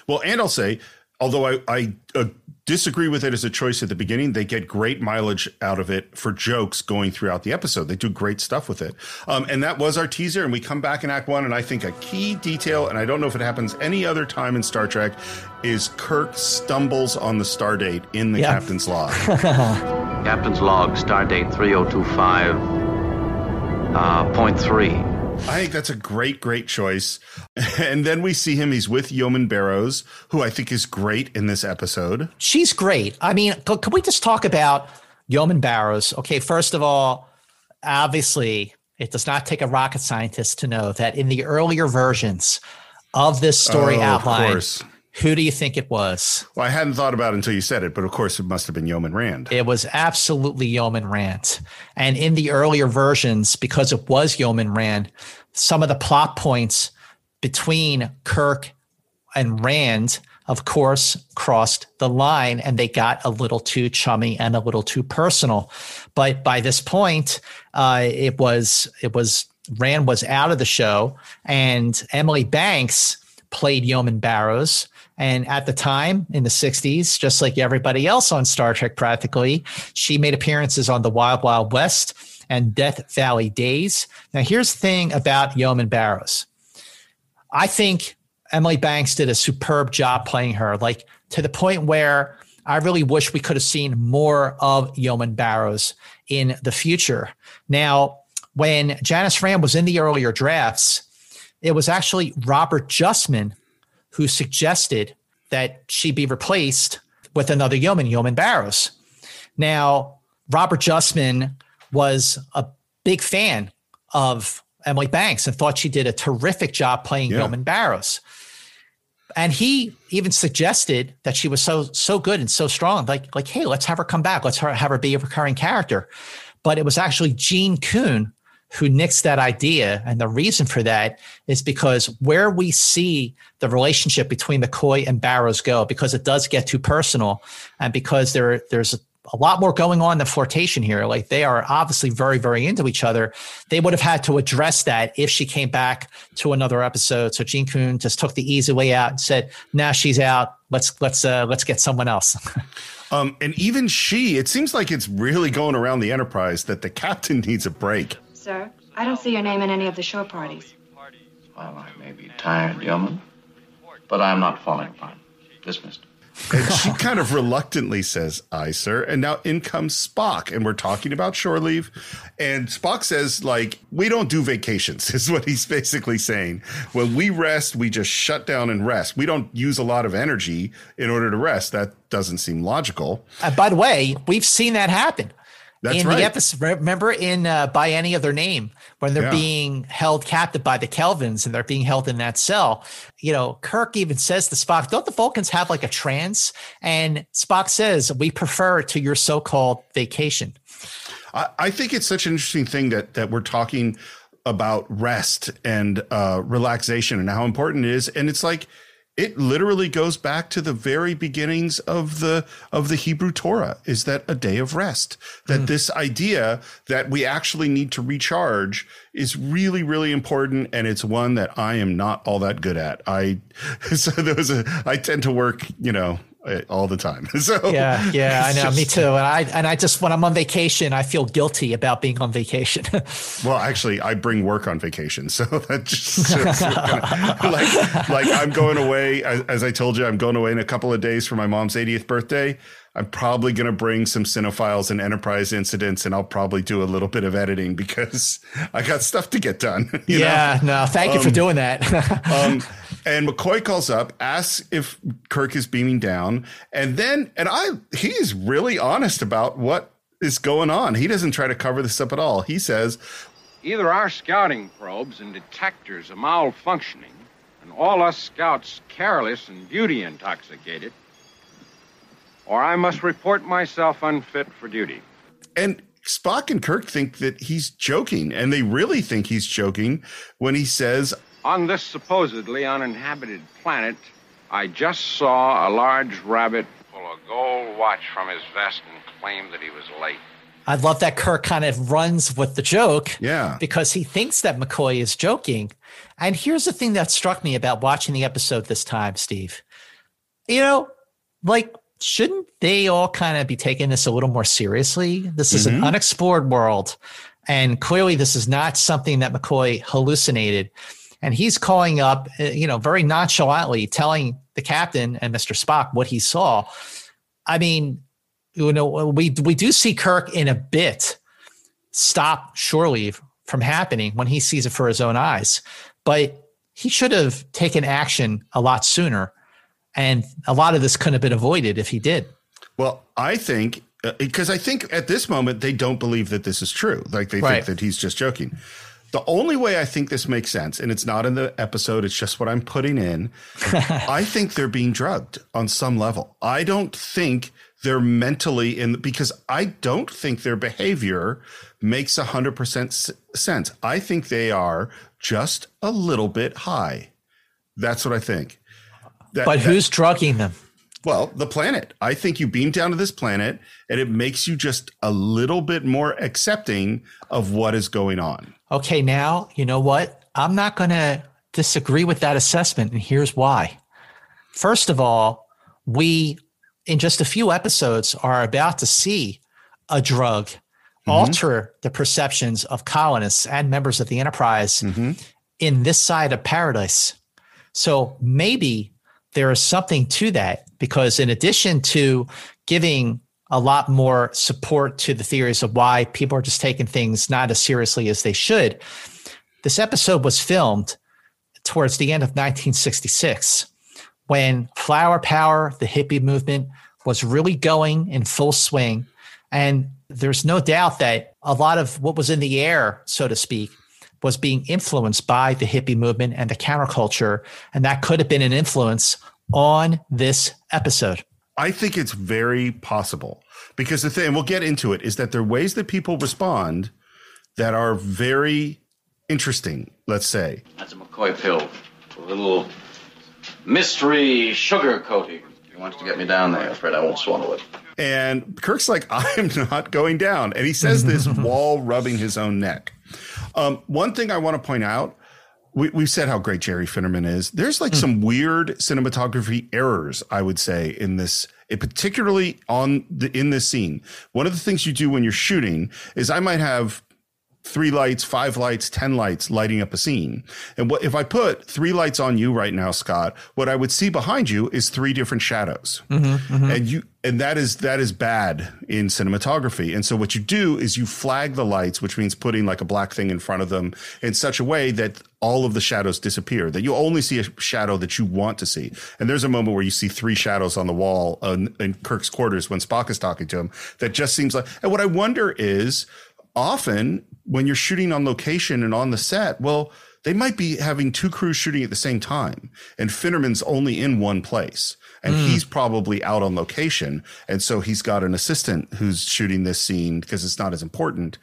Well, and I'll say although I, I uh, disagree with it as a choice at the beginning, they get great mileage out of it for jokes going throughout the episode. They do great stuff with it. Um, and that was our teaser. And we come back in Act One. And I think a key detail, and I don't know if it happens any other time in Star Trek, is Kirk stumbles on the star date in the yeah. captain's log. captain's log, star date 3025, uh, point three. I think that's a great, great choice. And then we see him. He's with Yeoman Barrows, who I think is great in this episode. She's great. I mean, can we just talk about Yeoman Barrows? Okay, first of all, obviously, it does not take a rocket scientist to know that in the earlier versions of this story oh, outline, who do you think it was? Well, I hadn't thought about it until you said it, but of course it must have been Yeoman Rand. It was absolutely Yeoman Rand. And in the earlier versions, because it was Yeoman Rand, some of the plot points between Kirk and Rand, of course, crossed the line and they got a little too chummy and a little too personal. But by this point, uh, it was it was Rand was out of the show, and Emily Banks played Yeoman Barrows. And at the time in the 60s, just like everybody else on Star Trek practically, she made appearances on the Wild Wild West and Death Valley Days. Now, here's the thing about Yeoman Barrows. I think Emily Banks did a superb job playing her, like to the point where I really wish we could have seen more of Yeoman Barrows in the future. Now, when Janice Rand was in the earlier drafts, it was actually Robert Justman who suggested that she be replaced with another yeoman, Yeoman Barrows. Now, Robert Justman was a big fan of Emily Banks and thought she did a terrific job playing yeah. Yeoman Barrows. And he even suggested that she was so so good and so strong, like like hey, let's have her come back, let's have her be a recurring character. But it was actually Gene Coon who nixed that idea. And the reason for that is because where we see the relationship between McCoy and Barrows go, because it does get too personal, and because there there's a lot more going on than flirtation here. Like they are obviously very, very into each other. They would have had to address that if she came back to another episode. So Gene Coon just took the easy way out and said, "Now she's out. Let's let's uh, let's get someone else." um, and even she, it seems like it's really going around the Enterprise that the captain needs a break sir. I don't see your name in any of the shore parties. Well, I may be tired, Yeoman, but I'm not falling apart. Dismissed. And she kind of reluctantly says, Aye, sir. And now in comes Spock, and we're talking about shore leave. And Spock says, like, we don't do vacations, is what he's basically saying. When we rest, we just shut down and rest. We don't use a lot of energy in order to rest. That doesn't seem logical. Uh, by the way, we've seen that happen. That's in right. the episode, remember in uh, by any other name when they're Yeah. being held captive by the Kelvans and they're being held in that cell. You know, Kirk even says to Spock, "Don't the Vulcans have like a trance?" And Spock says, "We prefer it to your so-called vacation." I, I think it's such an interesting thing that that we're talking about rest and uh, relaxation and how important it is. And it's like it literally goes back to the very beginnings of the of the Hebrew Torah. Is that a day of rest? That hmm. this idea that we actually need to recharge is really really important, and it's one that I am not all that good at. I so there was a I tend to work, you know. Uh, All the time. So Yeah, yeah, I know. Me too. And I and I just when I'm on vacation, I feel guilty about being on vacation. Well, actually, I bring work on vacation, so that just shows kinda- like like I'm going away. As, as I told you, I'm going away in a couple of days for my mom's 80th birthday. I'm probably going to bring some cinephiles and enterprise incidents, and I'll probably do a little bit of editing because I got stuff to get done. you know? yeah, no, thank you for Um, doing that. um, and McCoy calls up, asks if Kirk is beaming down, and then and I he is really honest about what is going on. He doesn't try to cover this up at all. He says, Either our scouting probes and detectors are malfunctioning, and all us scouts careless and beauty intoxicated, or I must report myself unfit for duty. and Spock and Kirk think that he's joking, and they really think he's joking when he says, On this supposedly uninhabited planet, I just saw a large rabbit pull a gold watch from his vest and claim that he was late. I love that Kirk kind of runs with the joke. Yeah. Because he thinks that McCoy is joking. And here's the thing that struck me about watching the episode this time, Steve. You know, like, shouldn't they all kind of be taking this a little more seriously? This is an mm-hmm. unexplored world. And clearly, this is not something that McCoy hallucinated. And he's calling up, uh, you know, very nonchalantly telling the captain and Mr. Spock what he saw. I mean, you know, we we do see Kirk in a bit stop shore leave from happening when he sees it for his own eyes, but he should have taken action a lot sooner, and a lot of this couldn't have been avoided if he did. Well, I think because I think at this moment they don't believe that this is true. Like they Right. think that he's just joking. The only way I think this makes sense, and it's not in the episode, it's just what I'm putting in. I think they're being drugged on some level. I don't think they're mentally in because I don't think their behavior makes 100% s- sense. I think they are just a little bit high. That's what I think. That- But that- who's drugging them? Well, the planet. I think you beam down to this planet and it makes you just a little bit more accepting of what is going on. Okay, now you know what? I'm not going to disagree with that assessment, and here's why. First of all, we in just a few episodes are about to see a drug mm-hmm. alter the perceptions of colonists and members of the enterprise mm-hmm. in this side of paradise. So maybe there is something to that because, in addition to giving a lot more support to the theories of why people are just taking things not as seriously as they should, this episode was filmed towards the end of 1966 when flower power, the hippie movement, was really going in full swing. And there's no doubt that a lot of what was in the air, so to speak, was being influenced by the hippie movement and the counterculture. And that could have been an influence on this episode. I think it's very possible because the thing, and we'll get into it, is that there are ways that people respond that are very interesting, let's say. That's a McCoy pill. A little mystery sugar coating. He wants to get me down there. I'm Afraid I won't swallow it. And Kirk's like, I'm not going down. And he says this while rubbing his own neck. Um, one thing I want to point out we, we've said how great Jerry Finnerman is. There's like some weird cinematography errors, I would say, in this, it, particularly on the in this scene. One of the things you do when you're shooting is I might have three lights, five lights, 10 lights lighting up a scene. And what if I put three lights on you right now, Scott, what I would see behind you is three different shadows. Mm-hmm, mm-hmm. And you and that is that is bad in cinematography. And so what you do is you flag the lights, which means putting like a black thing in front of them in such a way that all of the shadows disappear, that you only see a shadow that you want to see. And there's a moment where you see three shadows on the wall in, in Kirk's quarters when Spock is talking to him that just seems like and what I wonder is often when you're shooting on location and on the set, well, they might be having two crews shooting at the same time and Finnerman's only in one place and mm. he's probably out on location. And so he's got an assistant who's shooting this scene because it's not as important.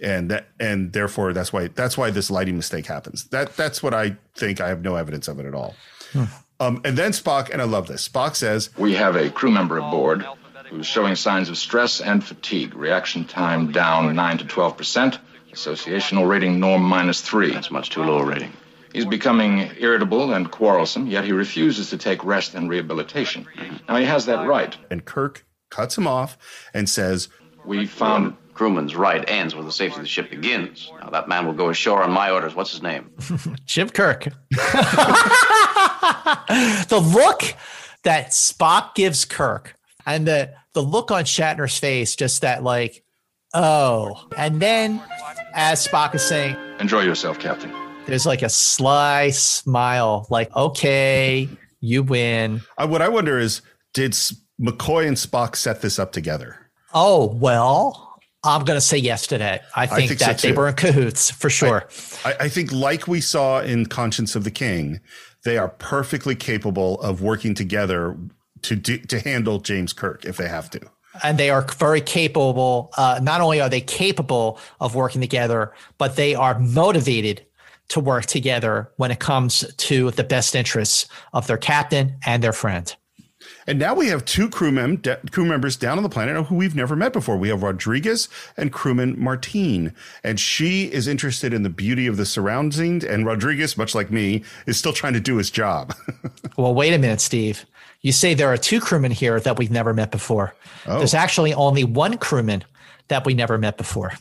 And that, and therefore that's why, that's why this lighting mistake happens. That, that's what I think. I have no evidence of it at all. Hmm. Um, and then Spock, and I love this. Spock says, We have a crew member aboard who's showing signs of stress and fatigue. Reaction time down 9 to 12 percent. Associational rating norm minus 3. That's much too low a rating. He's becoming irritable and quarrelsome, yet he refuses to take rest and rehabilitation. Now, he has that right. And Kirk cuts him off and says, We found. Crewman's right ends where the safety of the ship begins. Now, that man will go ashore on my orders. What's his name? Jim Kirk. the look that Spock gives Kirk and the the look on Shatner's face, just that like, oh. And then as Spock is saying, Enjoy yourself, Captain. There's like a sly smile, like, okay, you win. Uh, what I wonder is, did McCoy and Spock set this up together? Oh, well, I'm going to say yes to that. I think, I think that so they were in cahoots for sure. I, I, think, like we saw in Conscience of the King, they are perfectly capable of working together to do, to handle James Kirk if they have to. And they are very capable. Uh, not only are they capable of working together, but they are motivated to work together when it comes to the best interests of their captain and their friend. And now we have two crew, mem- crew members down on the planet who we've never met before. We have Rodriguez and crewman Martine. And she is interested in the beauty of the surroundings. And Rodriguez, much like me, is still trying to do his job. well, wait a minute, Steve. You say there are two crewmen here that we've never met before. Oh. There's actually only one crewman that we never met before.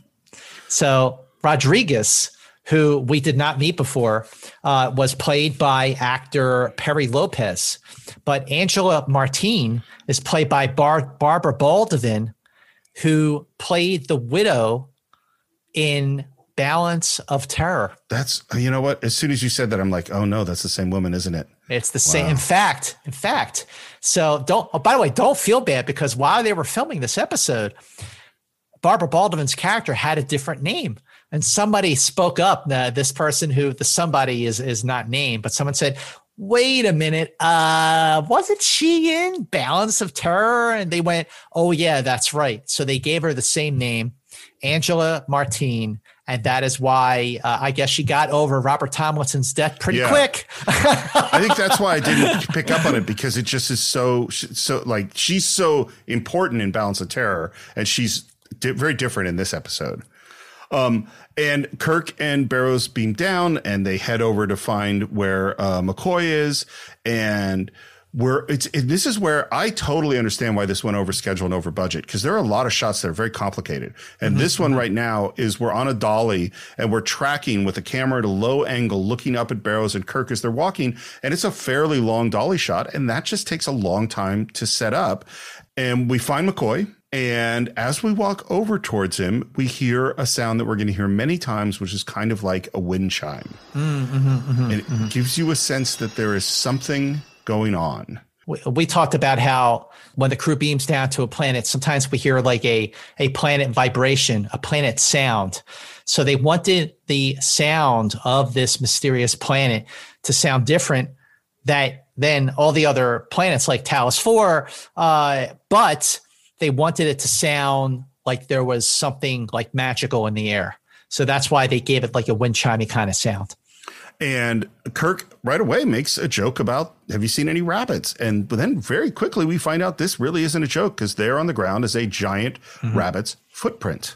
So Rodriguez, who we did not meet before, uh, was played by actor Perry Lopez, but Angela Martine is played by Bar- Barbara Baldwin, who played the widow in Balance of Terror. That's you know what? As soon as you said that, I'm like, oh no, that's the same woman, isn't it? It's the wow. same. In fact, in fact. So don't. Oh, by the way, don't feel bad because while they were filming this episode, Barbara Baldwin's character had a different name, and somebody spoke up. Uh, this person who the somebody is is not named, but someone said, "Wait a minute, uh, wasn't she in Balance of Terror?" And they went, "Oh yeah, that's right." So they gave her the same name, Angela Martine and that is why uh, I guess she got over Robert Tomlinson's death pretty yeah. quick. I think that's why I didn't pick up on it because it just is so so like she's so important in Balance of Terror, and she's di- very different in this episode. Um, and Kirk and Barrows beam down, and they head over to find where uh, McCoy is, and where it's it, this is where I totally understand why this went over schedule and over budget because there are a lot of shots that are very complicated. And mm-hmm. this one right now is we're on a dolly and we're tracking with a camera at a low angle, looking up at Barrows and Kirk as they're walking, and it's a fairly long dolly shot, and that just takes a long time to set up. And we find McCoy. And as we walk over towards him, we hear a sound that we're going to hear many times, which is kind of like a wind chime. Mm-hmm, mm-hmm, and it mm-hmm. gives you a sense that there is something going on? We, we talked about how when the crew beams down to a planet, sometimes we hear like a, a planet vibration, a planet sound. So they wanted the sound of this mysterious planet to sound different that than all the other planets like Talos 4. Uh, but they wanted it to sound like there was something like magical in the air. So that's why they gave it like a wind chimey kind of sound. And Kirk right away makes a joke about, have you seen any rabbits? And then very quickly we find out this really isn't a joke because there on the ground is a giant mm-hmm. rabbit's footprint.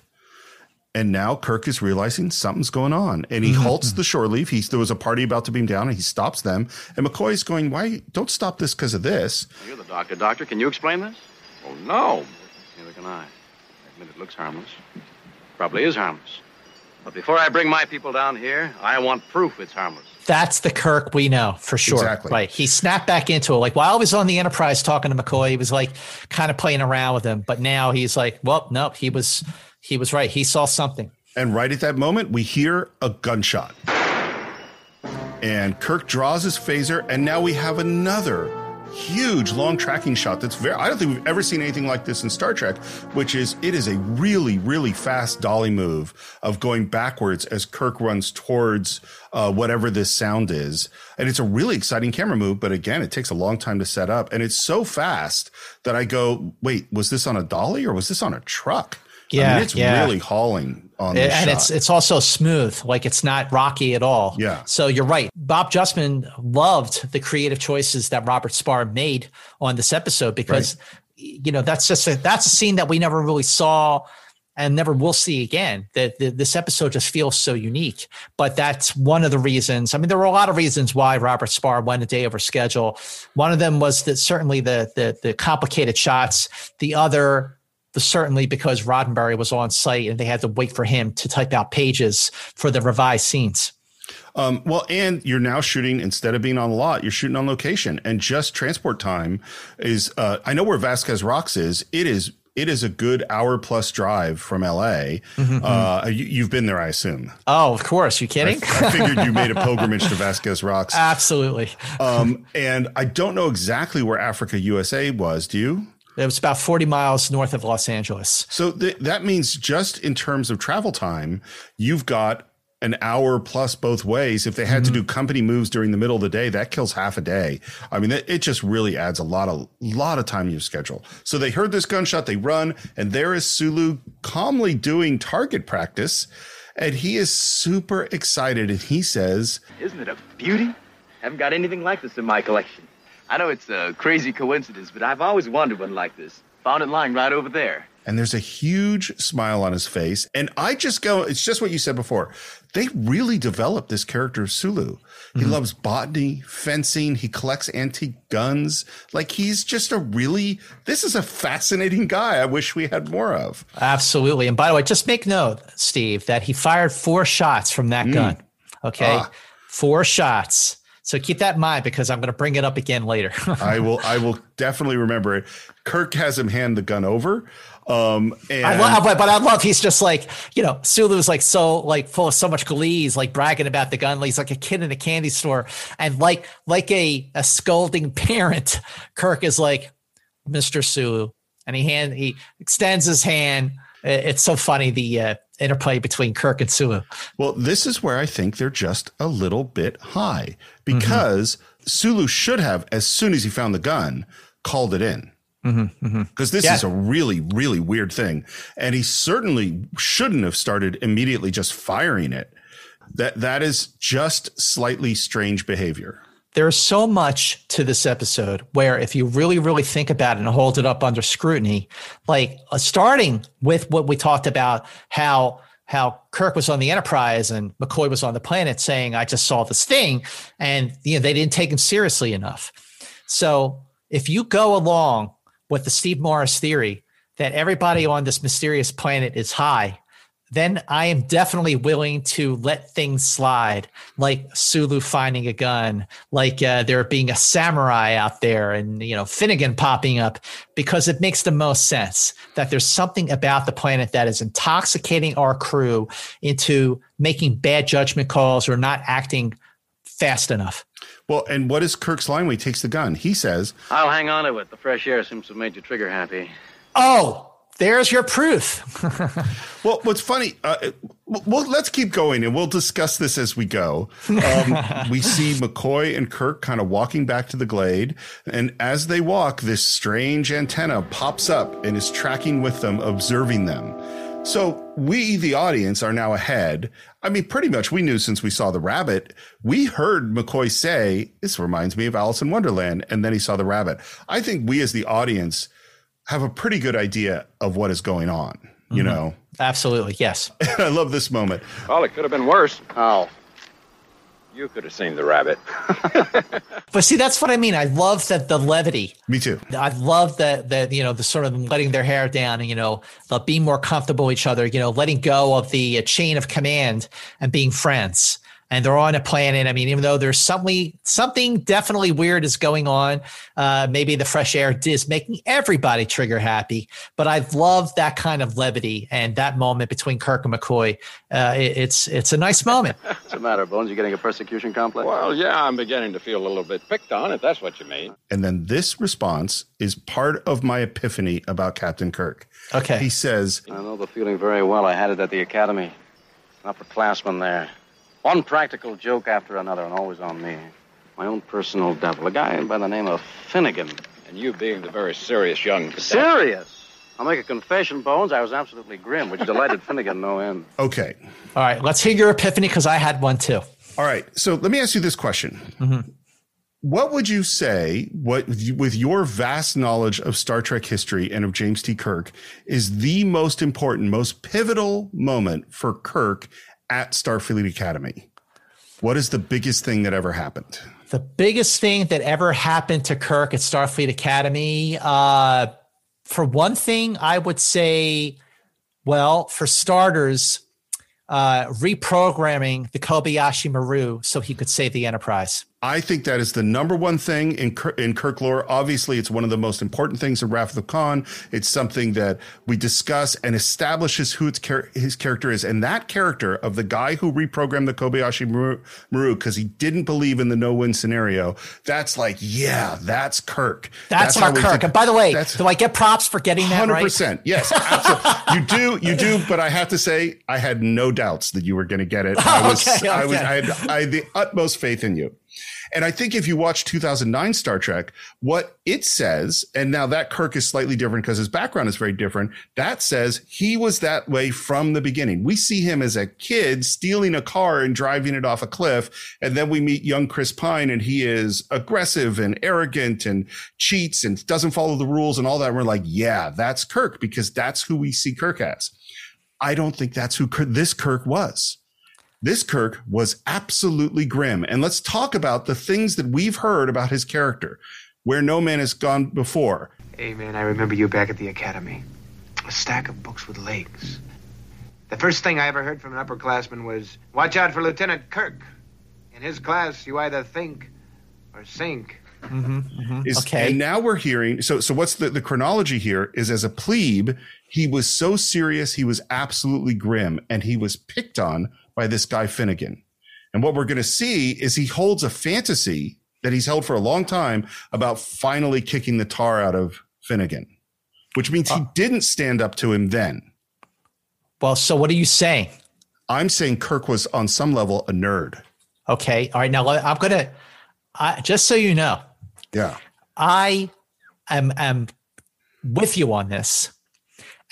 And now Kirk is realizing something's going on. And he mm-hmm. halts the shore leave. He's, there was a party about to beam down and he stops them. And McCoy's going, Why don't stop this because of this? You're the doctor, Doctor. Can you explain this? Oh, no. Neither can I. I admit it looks harmless. Probably is harmless. But before I bring my people down here, I want proof it's harmless. That's the Kirk we know for sure. Exactly. Right. He snapped back into it. Like while he was on the Enterprise talking to McCoy, he was like kind of playing around with him. But now he's like, well, no, he was he was right. He saw something. And right at that moment, we hear a gunshot. And Kirk draws his phaser, and now we have another huge long tracking shot that's very I don't think we've ever seen anything like this in Star Trek, which is it is a really, really fast dolly move of going backwards as Kirk runs towards uh, whatever this sound is. And it's a really exciting camera move, but again, it takes a long time to set up. And it's so fast that I go, wait, was this on a dolly or was this on a truck? Yeah, I mean, it's yeah. really hauling on this and shot. it's it's also smooth like it's not rocky at all. Yeah. so you're right. Bob justman loved the creative choices that Robert Sparr made on this episode because you know that's just a, that's a scene that we never really saw and never will see again. That this episode just feels so unique. But that's one of the reasons i mean there were a lot of reasons why Robert Sparr went a day over schedule. One of them was that certainly the the, the complicated shots. The other certainly because Roddenberry was on site and they had to wait for him to type out pages for the revised scenes. Um, well, and you're now shooting instead of being on the lot, you're shooting on location, and just transport time is. Uh, I know where Vasquez Rocks is. It is. It is a good hour plus drive from LA. Uh, you, you've been there, I assume. Oh, of course. You kidding? I figured you made a pilgrimage to Vasquez Rocks. Absolutely. Um, and I don't know exactly where Africa USA was. Do you? It was about 40 miles north of Los Angeles. So th- that means just in terms of travel time, you've got an hour plus both ways. If they had to mm-hmm. do company moves during the middle of the day, that kills half a day. I mean, it, it just really adds a lot of lot of time in your schedule. So they heard this gunshot, they run, and there is Sulu calmly doing target practice, and he is super excited, and he says, Isn't it a beauty? I Haven't got anything like this in my collection. I know it's a crazy coincidence, but I've always wanted one like this. Found it lying right over there. and there's a huge smile on his face. And I just go, it's just what you said before. They really developed this character of Sulu. He loves botany, fencing, he collects antique guns. Like he's just a really, this is a fascinating guy I wish we had more of. Absolutely. And by the way, just make note, Steve, that he fired four shots from that gun. Okay. Ah. Four shots. So keep that in mind because I'm going to bring it up again later. I will, I will definitely remember it. Kirk has him hand the gun over. Um, and I love, but, but I love he's just like you know Sulu's like so like full of so much glee. He's like bragging about the gun. He's like a kid in a candy store, and like like a a scolding parent, Kirk is like, "Mr. Sulu," and he hand he extends his hand. It- It's so funny the uh, interplay between Kirk and Sulu. Well, this is where I think they're just a little bit high mm-hmm. because Sulu should have, as soon as he found the gun, called it in. Mm-hmm, mm-hmm. Because this Yeah. is a really, really weird thing. And he certainly shouldn't have started immediately just firing it. That that is just slightly strange behavior. There's so much to this episode where if you really really think about it and hold it up under scrutiny like uh, starting with what we talked about how how Kirk was on the Enterprise and McCoy was on the planet saying I just saw this thing and you know they didn't take him seriously enough. So if you go along with the Steve Morris theory that everybody on this mysterious planet is high then I am definitely willing to let things slide, like Sulu finding a gun, like uh, there being a samurai out there, and you know Finnegan popping up, because it makes the most sense that there's something about the planet that is intoxicating our crew into making bad judgment calls or not acting fast enough. Well, and what is Kirk's line when he takes the gun? He says, I'll hang on to it. The fresh air seems to have made your trigger happy. Oh, there's your proof. Well, what's funny? Uh, well, let's keep going, and we'll discuss this as we go. Um, we see McCoy and Kirk kind of walking back to the glade, and as they walk, this strange antenna pops up and is tracking with them, observing them. So we, the audience, are now ahead. I mean, pretty much we knew since we saw the rabbit. We heard McCoy say, "This reminds me of Alice in Wonderland," and then he saw the rabbit. I think we, as the audience, have a pretty good idea of what is going on. You know. Absolutely, yes. I love this moment. Well, it could have been worse. Oh. You could have seen the rabbit. But see, that's what I mean. I love that the levity. Me too. I love that that you know the sort of letting their hair down and you know the being more comfortable with each other. You know, letting go of the uh, chain of command and being friends. And they're on a planet. I mean, even though there's something something definitely weird is going on, uh, maybe the fresh air is making everybody trigger happy. But I love that kind of levity and that moment between Kirk and McCoy. Uh, it, it's it's a nice moment. What's the matter, Bones? You getting a persecution complex? Well, yeah, I'm beginning to feel a little bit picked on, if that's what you mean. And then this response is part of my epiphany about Captain Kirk. Okay. He says, I know the feeling very well. I had it at the academy. An upperclassman there. One practical joke after another, and always on me. My own personal devil, a guy by the name of Finnegan. And you being the very serious young cadet. Serious? I'll make a confession, Bones. I was absolutely grim, which delighted Finnegan no end. okay. All right, let's hear your epiphany because I had one too. All right. So let me ask you this question. Mm-hmm. What would you say, what with your vast knowledge of Star Trek history and of James T. Kirk, is the most important, most pivotal moment for Kirk at Starfleet Academy? What is the biggest thing that ever happened? The biggest thing that ever happened to Kirk at Starfleet Academy, uh, for one thing, I would say, well, for starters, uh, reprogramming the Kobayashi Maru so he could save the Enterprise. I think that is the number one thing in Kirk, in Kirk lore. Obviously, it's one of the most important things in Wrath of the Khan. It's something that we discuss and establishes who its char- his character is. And that character of the guy who reprogrammed the Kobayashi Maru because he didn't believe in the no-win scenario. That's like, yeah, that's Kirk. That's, how our Kirk. And by the way, do I get props for getting that Hundred right? percent. Yes, absolutely. you do. You do. But I have to say, I had no doubts that you were going to get it. I was. Okay, I was. I had, I had the utmost faith in you. And I think if you watch 2009 Star Trek, what it says, and now that Kirk is slightly different because his background is very different. That says he was that way from the beginning. We see him as a kid stealing a car and driving it off a cliff. And then we meet young Chris Pine and he is aggressive and arrogant and cheats and doesn't follow the rules and all that. We're like, yeah, that's Kirk because that's who we see Kirk as. I don't think that's who Kirk, this Kirk was. This Kirk was absolutely grim. And let's talk about the things that we've heard about his character, where no man has gone before. Hey, man, I remember you back at the academy. A stack of books with legs. The first thing I ever heard from an upperclassman was, watch out for Lieutenant Kirk. In his class, you either think or sink. Mm-hmm, mm-hmm. Is, Okay. And now we're hearing. So, so what's the, the chronology here is as a plebe, he was so serious. He was absolutely grim and he was picked on by this guy Finnegan. And what we're going to see is he holds a fantasy that he's held for a long time about finally kicking the tar out of Finnegan, which means he uh, didn't stand up to him then. Well, so what are you saying? I'm saying Kirk was on some level a nerd. Okay. All right. Now I'm going to, I just so you know, Yeah. I am, am with you on this.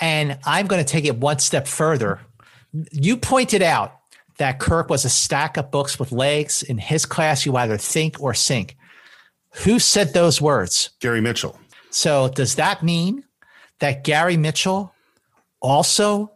And I'm going to take it one step further. You pointed out that Kirk was a stack of books with legs. In his class, you either think or sink. Who said those words? Gary Mitchell. So does that mean that Gary Mitchell also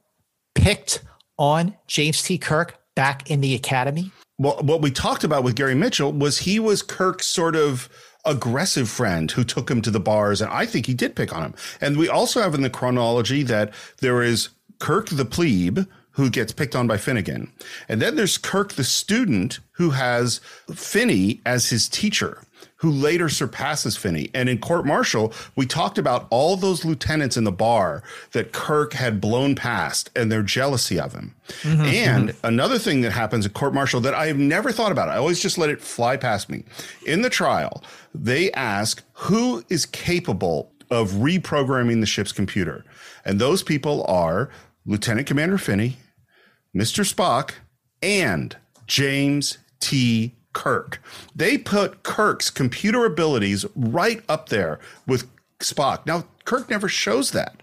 picked on James T. Kirk back in the academy? Well, what we talked about with Gary Mitchell was he was Kirk's sort of aggressive friend who took him to the bars. And I think he did pick on him. And we also have in the chronology that there is Kirk the plebe who gets picked on by Finnegan. And then there's Kirk the student who has Finney as his teacher. Who later surpasses Finney. And in court martial, we talked about all those lieutenants in the bar that Kirk had blown past and their jealousy of him. Mm-hmm, mm-hmm. and another thing that happens at court martial that I have never thought about, I always just let it fly past me. In the trial, they ask who is capable of reprogramming the ship's computer. And those people are Lieutenant Commander Finney, Mr. Spock, and James T. Kirk. They put Kirk's computer abilities right up there with Spock. Now, Kirk never shows that.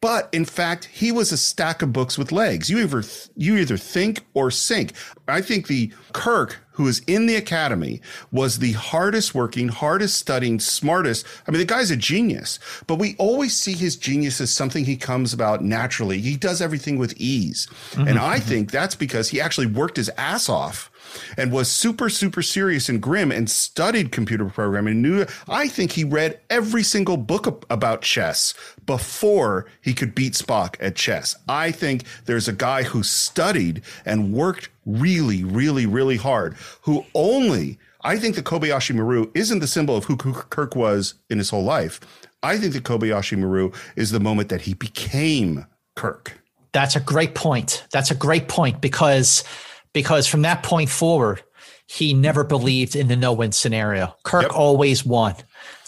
But in fact, he was a stack of books with legs. You either you either think or sink. I think the Kirk who is in the academy was the hardest working, hardest studying, smartest. I mean, the guy's a genius, but we always see his genius as something he comes about naturally. He does everything with ease. Mm-hmm, and I mm-hmm. think that's because he actually worked his ass off and was super, super serious and grim and studied computer programming. And knew, I think he read every single book about chess before he could beat Spock at chess. I think there's a guy who studied and worked really, really, really hard, who only, I think the Kobayashi Maru isn't the symbol of who Kirk was in his whole life. I think the Kobayashi Maru is the moment that he became Kirk. That's a great point. That's a great point because because from that point forward, he never believed in the no-win scenario. Kirk yep. always won,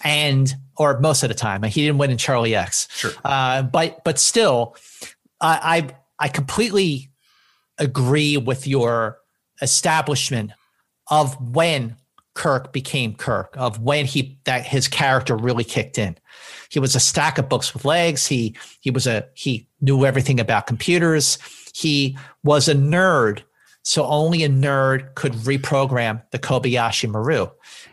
and or most of the time, he didn't win in Charlie X. Sure, uh, but but still, I, I I completely agree with your establishment of when Kirk became Kirk, of when he that his character really kicked in. He was a stack of books with legs. He he was a he knew everything about computers. He was a nerd, so only a nerd could reprogram the Kobayashi Maru.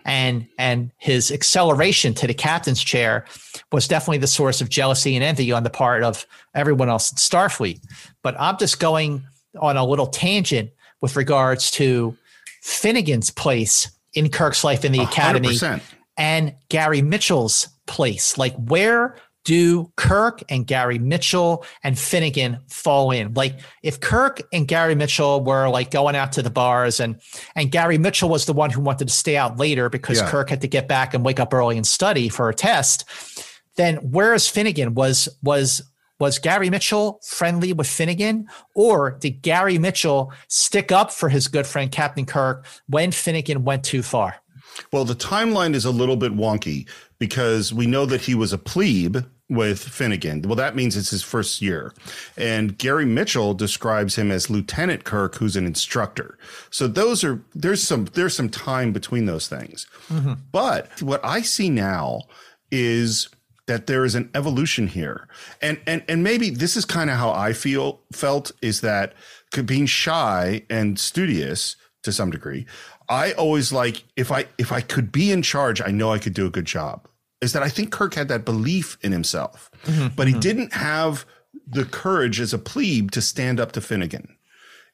And and his acceleration to the captain's chair was definitely the source of jealousy and envy on the part of everyone else in Starfleet. But I'm just going on a little tangent with regards to Finnegan's place in Kirk's life in the 100%. Academy and Gary Mitchell's place? Like, where do Kirk and Gary Mitchell and Finnegan fall in? Like, if Kirk and Gary Mitchell were like going out to the bars, and and Gary Mitchell was the one who wanted to stay out later because yeah. Kirk had to get back and wake up early and study for a test, then where is Finnegan? Was was was Gary Mitchell friendly with Finnegan, or did Gary Mitchell stick up for his good friend Captain Kirk when Finnegan went too far? Well, the timeline is a little bit wonky because we know that he was a plebe with Finnegan. Well, that means it's his first year. And Gary Mitchell describes him as Lieutenant Kirk, who's an instructor. So those are there's some there's some time between those things. Mm-hmm. But what I see now is that there is an evolution here. And and and maybe this is kind of how I feel felt is that being shy and studious to some degree, I always like if I if I could be in charge, I know I could do a good job. Is that I think Kirk had that belief in himself, mm-hmm, but he mm-hmm. didn't have the courage as a plebe to stand up to Finnegan.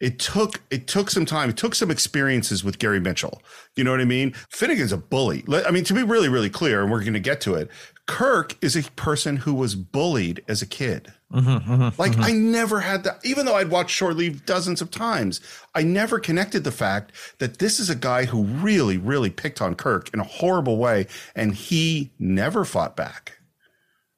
It took it took some time. It took some experiences with Gary Mitchell. You know what I mean? Finnegan's a bully. I mean, to be really, really clear, and we're going to get to it. Kirk is a person who was bullied as a kid. Mm-hmm, mm-hmm, like mm-hmm. I never had that, even though I'd watched Shore Leave dozens of times, I never connected the fact that this is a guy who really, really picked on Kirk in a horrible way, and he never fought back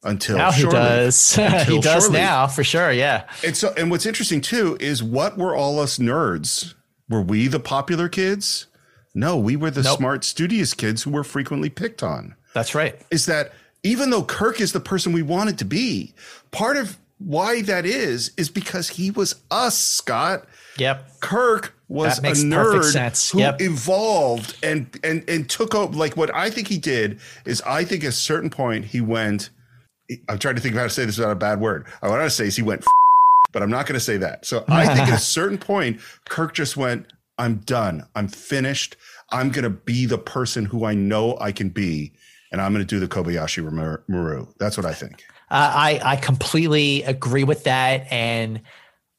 until now he does. he does now for sure. Yeah. And so, and what's interesting too is what were all us nerds? Were we the popular kids? No, we were the nope. smart, studious kids who were frequently picked on. That's right. Is that even though Kirk is the person we wanted to be, part of why that is is because he was us, Scott. Yep. Kirk was a nerd who yep. evolved and and and took over. Like what I think he did is, I think at a certain point he went. I'm trying to think of how to say this without a bad word. I want to say is he went, but I'm not going to say that. So I think at a certain point, Kirk just went. I'm done. I'm finished. I'm going to be the person who I know I can be, and I'm going to do the Kobayashi Maru. That's what I think. Uh, I I completely agree with that, and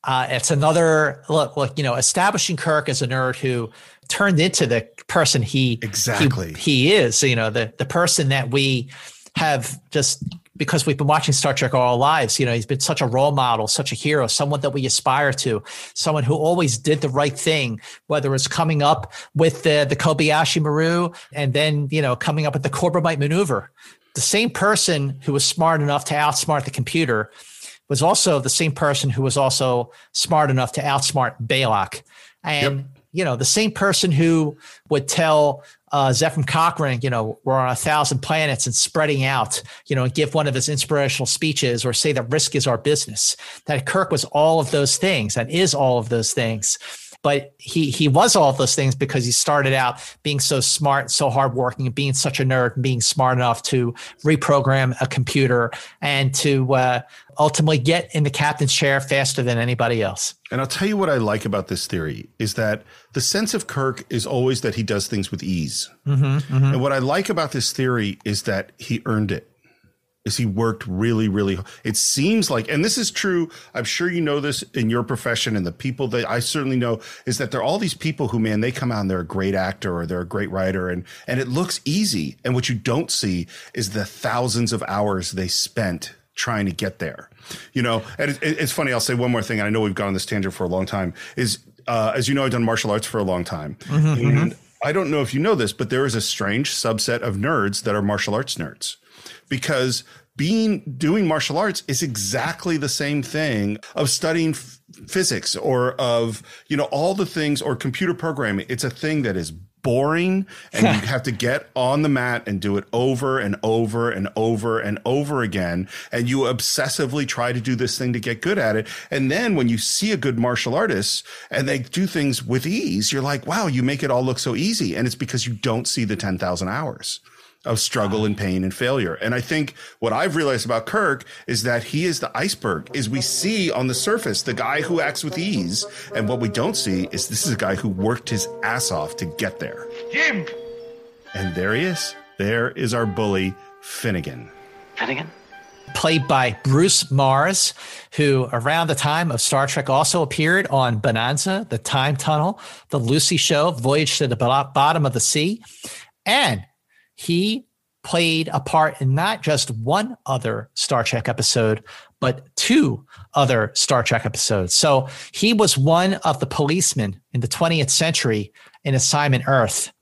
uh, it's another look. Look, you know, establishing Kirk as a nerd who turned into the person he exactly he, he is. You know, the the person that we have just because we've been watching Star Trek all our lives. You know, he's been such a role model, such a hero, someone that we aspire to, someone who always did the right thing, whether it's coming up with the, the Kobayashi Maru and then, you know, coming up with the Corbomite maneuver the same person who was smart enough to outsmart the computer was also the same person who was also smart enough to outsmart Balok. And, yep. you know, the same person who would tell uh, Cochrane, you know, we're on a thousand planets and spreading out, you know, and give one of his inspirational speeches or say that risk is our business. That Kirk was all of those things and is all of those things but he he was all of those things because he started out being so smart, so hardworking, and being such a nerd, and being smart enough to reprogram a computer and to uh, ultimately get in the captain's chair faster than anybody else. And I'll tell you what I like about this theory is that the sense of Kirk is always that he does things with ease. Mm-hmm, mm-hmm. And what I like about this theory is that he earned it. Is he worked really, really. It seems like, and this is true. I'm sure you know this in your profession, and the people that I certainly know is that there are all these people who, man, they come out and they're a great actor or they're a great writer, and and it looks easy. And what you don't see is the thousands of hours they spent trying to get there. You know, and it, it's funny. I'll say one more thing. I know we've gone on this tangent for a long time. Is uh, as you know, I've done martial arts for a long time, Mm-hmm, and I don't know if you know this, but there is a strange subset of nerds that are martial arts nerds because being doing martial arts is exactly the same thing of studying f- physics or of you know all the things or computer programming. It's a thing that is boring and you have to get on the mat and do it over and over and over and over again. And you obsessively try to do this thing to get good at it. And then when you see a good martial artist and they do things with ease you're like wow you make it all look so easy. And it's because you don't see the 10,000 hours of struggle and pain and failure. And I think what I've realized about Kirk is that he is the iceberg. Is we see on the surface the guy who acts with ease, and what we don't see is this is a guy who worked his ass off to get there. Jim! And there he is. There is our bully Finnegan. Finnegan? played by Bruce Mars, who around the time of Star Trek also appeared on Bonanza, The Time Tunnel, The Lucy Show, Voyage to the Bottom of the Sea. And he played a part in not just one other Star Trek episode, but two other Star Trek episodes. So he was one of the policemen in the 20th century in Assignment Earth.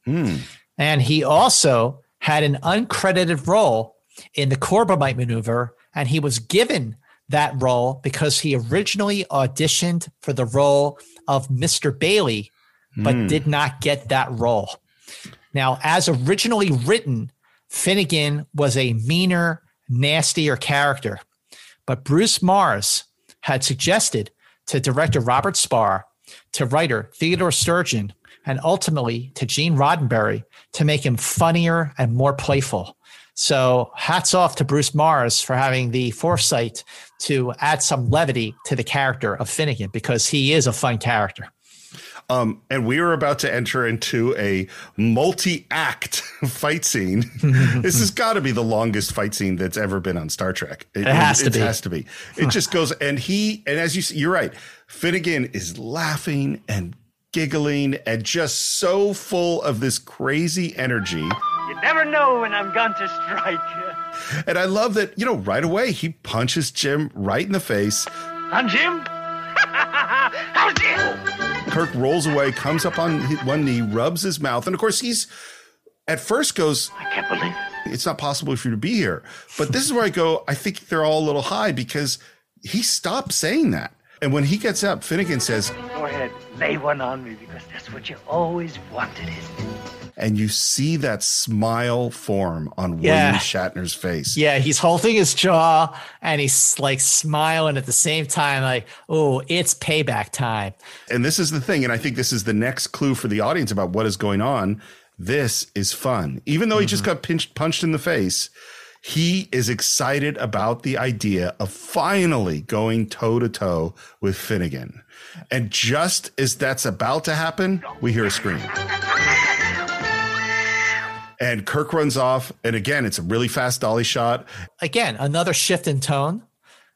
And he also had an uncredited role in the Corbomite maneuver, and he was given that role because he originally auditioned for the role of Mr. Bailey, but Hmm. did not get that role. Now, as originally written, Finnegan was a meaner, nastier character, but Bruce Mars had suggested to director Robert Sparr, to writer Theodore Sturgeon, and ultimately to Gene Roddenberry to make him funnier and more playful. So, hats off to Bruce Mars for having the foresight to add some levity to the character of Finnegan because he is a fun character. Um, and we are about to enter into a multi-act fight scene. this has got to be the longest fight scene that's ever been on Star Trek. It has to it be. has to be. It just goes, and he, and as you see, you're right. Finnegan is laughing and giggling and just so full of this crazy energy. You never know when I'm going to strike. And I love that, you know, right away he punches Jim right in the face. And Jim? How's? Kirk rolls away, comes up on one knee, rubs his mouth, and of course he's at first goes, I can't believe "It's not possible for you to be here." But this is where I go. I think they're all a little high because he stopped saying that, and when he gets up, Finnegan says, Go ahead, lay one on me because that's what you always wanted, isn't it? and you see that smile form on Yeah. William Shatner's face. Yeah, he's holding his jaw and he's like smiling at the same time, like, oh, it's payback time. And this is the thing, and I think this is the next clue for the audience about what is going on. This is fun. Even though he just mm-hmm. got pinched, punched in the face, he is excited about the idea of finally going toe to toe with Finnegan. And just as that's about to happen, we hear a scream. And Kirk runs off. And again, it's a really fast dolly shot. Again, another shift in tone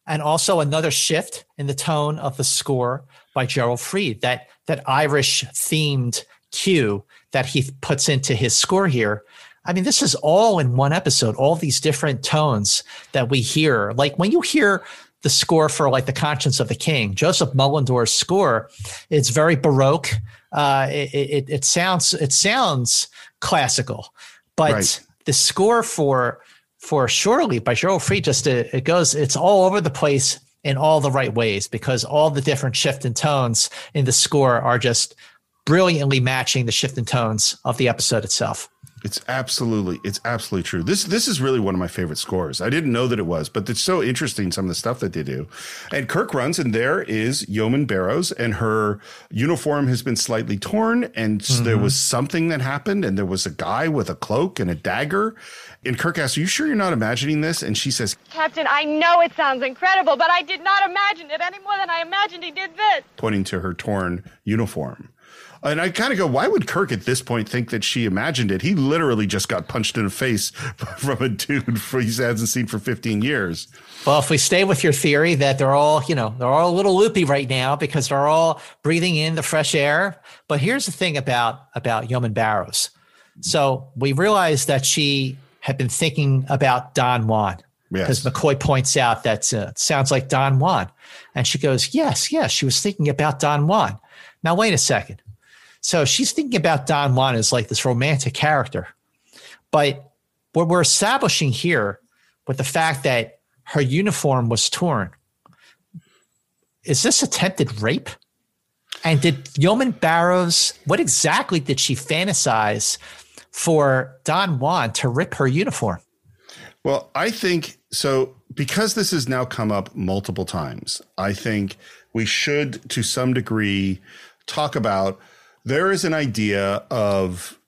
and also another shift in the tone of the score by Gerald Fried, that, that Irish themed cue that he puts into his score here. I mean, this is all in one episode, all these different tones that we hear. Like when you hear the score for like the conscience of the king joseph mullendore's score it's very baroque uh it, it, it sounds it sounds classical but Right. the score for for Shore Leave by Gerald Fried just it, it goes it's all over the place in all the right ways because all the different shift in tones in the score are just brilliantly matching the shift in tones of the episode itself It's absolutely, it's absolutely true. This this is really one of my favorite scores. I didn't know that it was, but it's so interesting some of the stuff that they do. And Kirk runs, and there is Yeoman Barrows, and her uniform has been slightly torn, and s- there mm-hmm. was something that happened, and there was a guy with a cloak and a dagger. And Kirk asks, "Are you sure you're not imagining this?" And she says, Captain, I know it sounds incredible, but I did not imagine it any more than I imagined he did this. pointing to her torn uniform. And I kind of go, why would Kirk at this point think that she imagined it? He literally just got punched in the face from a dude he hasn't seen for 15 years. Well, if we stay with your theory that they're all, you know, they're all a little loopy right now because they're all breathing in the fresh air. But here's the thing about about Yeoman Barrows. So we realized that she had been thinking about Don Juan because yes. McCoy points out that uh, sounds like Don Juan, and she goes, "Yes, yes." She was thinking about Don Juan. Now wait a second. So she's thinking about Don Juan as like this romantic character, but what we're establishing here with the fact that her uniform was torn. Is this attempted rape? And did Yeoman Barrows, what exactly did she fantasize for Don Juan to rip her uniform? Well, I think so because this has now come up multiple times. I think we should, to some degree, talk about there is an idea of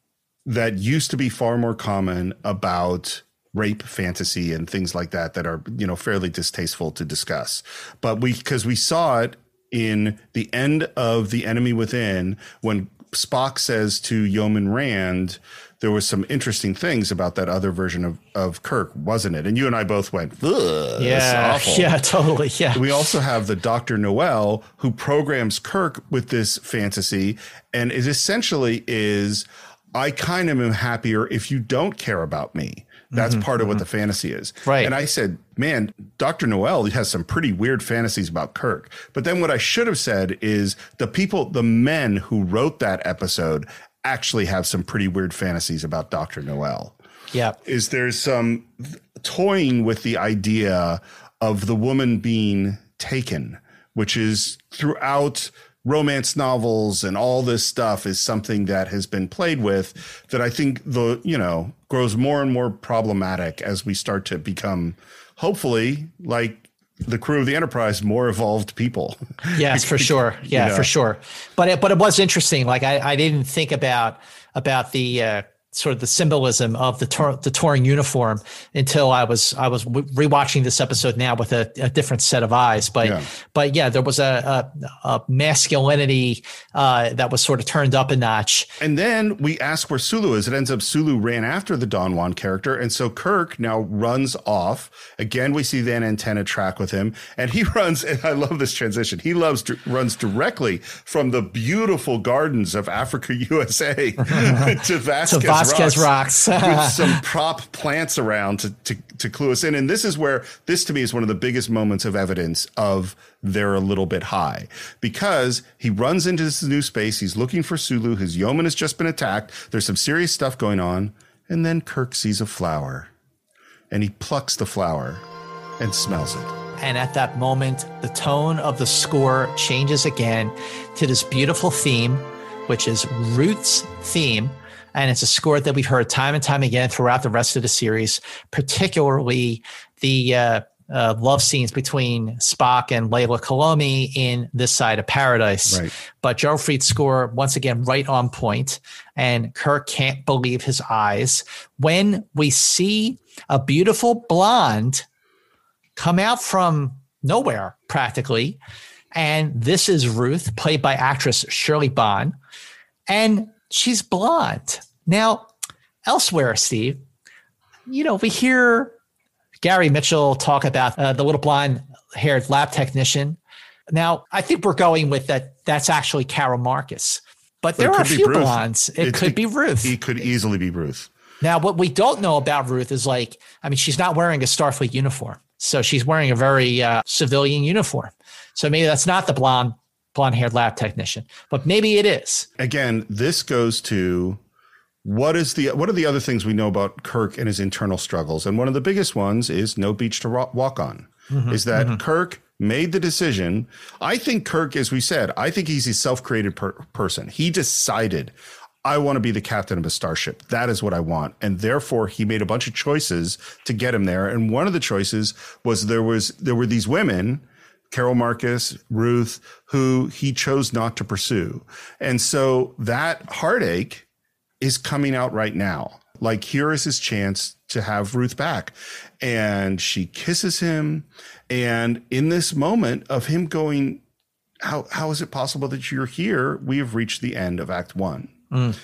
that used to be far more common about rape fantasy and things like that that are you know fairly distasteful to discuss. But we because we saw it in the end of the enemy within when spock says to yeoman rand there was some interesting things about that other version of, of Kirk, wasn't it? And you and I both went, yeah, yeah, totally, yeah. We also have the Doctor Noel who programs Kirk with this fantasy, and it essentially is, I kind of am happier if you don't care about me. That's mm-hmm, part of mm-hmm. what the fantasy is. Right. And I said, man, Dr. Noel has some pretty weird fantasies about Kirk. But then what I should have said is the people, the men who wrote that episode actually have some pretty weird fantasies about Dr. Noel. Yeah. Is there's some toying with the idea of the woman being taken, which is throughout romance novels and all this stuff is something that has been played with that I think the, you know, grows more and more problematic as we start to become hopefully like the crew of the Enterprise more evolved people. Yes, for sure. Yeah, you know? for sure. But it, but it was interesting. Like I, I didn't think about about the uh, sort of the symbolism of the tor- the touring uniform until I was I was rewatching this episode now with a, a different set of eyes. But yeah. but yeah, there was a, a, a masculinity uh, that was sort of turned up a notch. And then we ask where Sulu is. It ends up Sulu ran after the Don Juan character, and so Kirk now runs off. Again, we see Van Antenna track with him, and he runs. And I love this transition. He loves runs directly from the beautiful gardens of Africa, USA, to Vasquez. Vasquez rocks, rocks. with some prop plants around to, to, to clue us in. And this is where this to me is one of the biggest moments of evidence of they're a little bit high because he runs into this new space. He's looking for Sulu. His yeoman has just been attacked. There's some serious stuff going on. And then Kirk sees a flower and he plucks the flower and smells it. And at that moment, the tone of the score changes again to this beautiful theme, which is Ruth's theme and it's a score that we've heard time and time again throughout the rest of the series, particularly the uh, uh, love scenes between Spock and Leila Kalomi in This Side of Paradise. Right. But Joe Fried's score, once again, right on point, and Kirk can't believe his eyes when we see a beautiful blonde come out from nowhere, practically. And this is Ruth, played by actress Shirley Bonne. And she's blonde. Now, elsewhere, Steve, you know, we hear Gary Mitchell talk about uh, the little blonde haired lab technician. Now, I think we're going with that. That's actually Carol Marcus, but, but there are a few blondes. It, it could be Ruth. He could easily be Ruth. Now, what we don't know about Ruth is like, I mean, she's not wearing a Starfleet uniform. So she's wearing a very uh, civilian uniform. So maybe that's not the blonde blonde haired lab technician, but maybe it is. Again, this goes to what is the what are the other things we know about Kirk and his internal struggles? And one of the biggest ones is no beach to walk on. Mm-hmm, is that mm-hmm. Kirk made the decision? I think Kirk, as we said, I think he's a self-created per- person. He decided I want to be the captain of a starship. That is what I want. And therefore he made a bunch of choices to get him there. And one of the choices was there was there were these women Carol Marcus, Ruth, who he chose not to pursue. And so that heartache is coming out right now. Like, here is his chance to have Ruth back. And she kisses him. And in this moment of him going, how how is it possible that you're here? We have reached the end of Act One. Mm.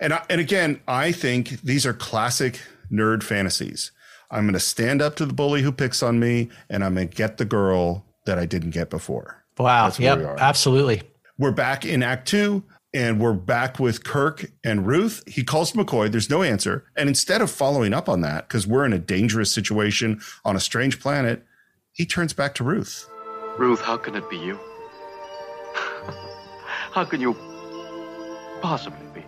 And I, and again, I think these are classic nerd fantasies. I'm going to stand up to the bully who picks on me, and I'm going to get the girl that I didn't get before. Wow. That's where Yep. we. Absolutely. We're back in Act Two, and we're back with Kirk and Ruth. He calls McCoy. There's no answer, and instead of following up on that, because we're in a dangerous situation on a strange planet, he turns back to Ruth. Ruth, how can it be you? how can you possibly be?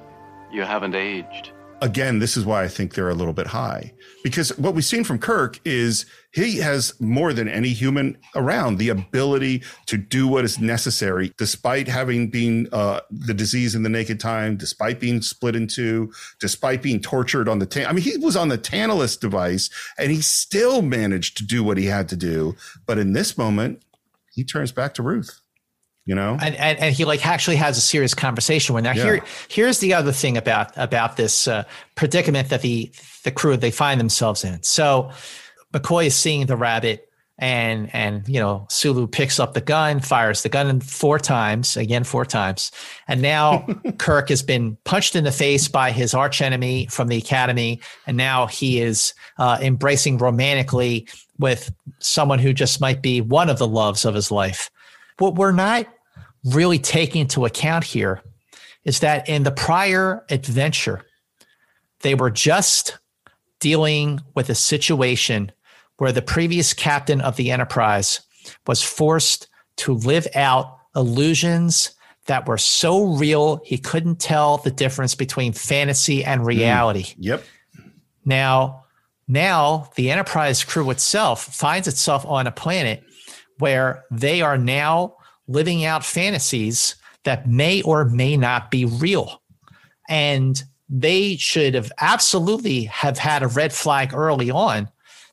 You haven't aged. Again, this is why I think they're a little bit high because what we've seen from Kirk is he has more than any human around the ability to do what is necessary, despite having been uh, the disease in the naked time, despite being split in two, despite being tortured on the tan. I mean, he was on the Tantalus device and he still managed to do what he had to do. But in this moment, he turns back to Ruth. You know, and, and and he like actually has a serious conversation with. Now Yeah. here here's the other thing about about this uh, predicament that the the crew they find themselves in. So McCoy is seeing the rabbit, and and you know Sulu picks up the gun, fires the gun four times again four times, and now Kirk has been punched in the face by his archenemy from the academy, and now he is uh, embracing romantically with someone who just might be one of the loves of his life. What we're not really taking into account here is that in the prior adventure, they were just dealing with a situation where the previous captain of the Enterprise was forced to live out illusions that were so real he couldn't tell the difference between fantasy and hmm. reality. Yep. Now, now the Enterprise crew itself finds itself on a planet where they are now living out fantasies that may or may not be real. And they should have absolutely have had a red flag early on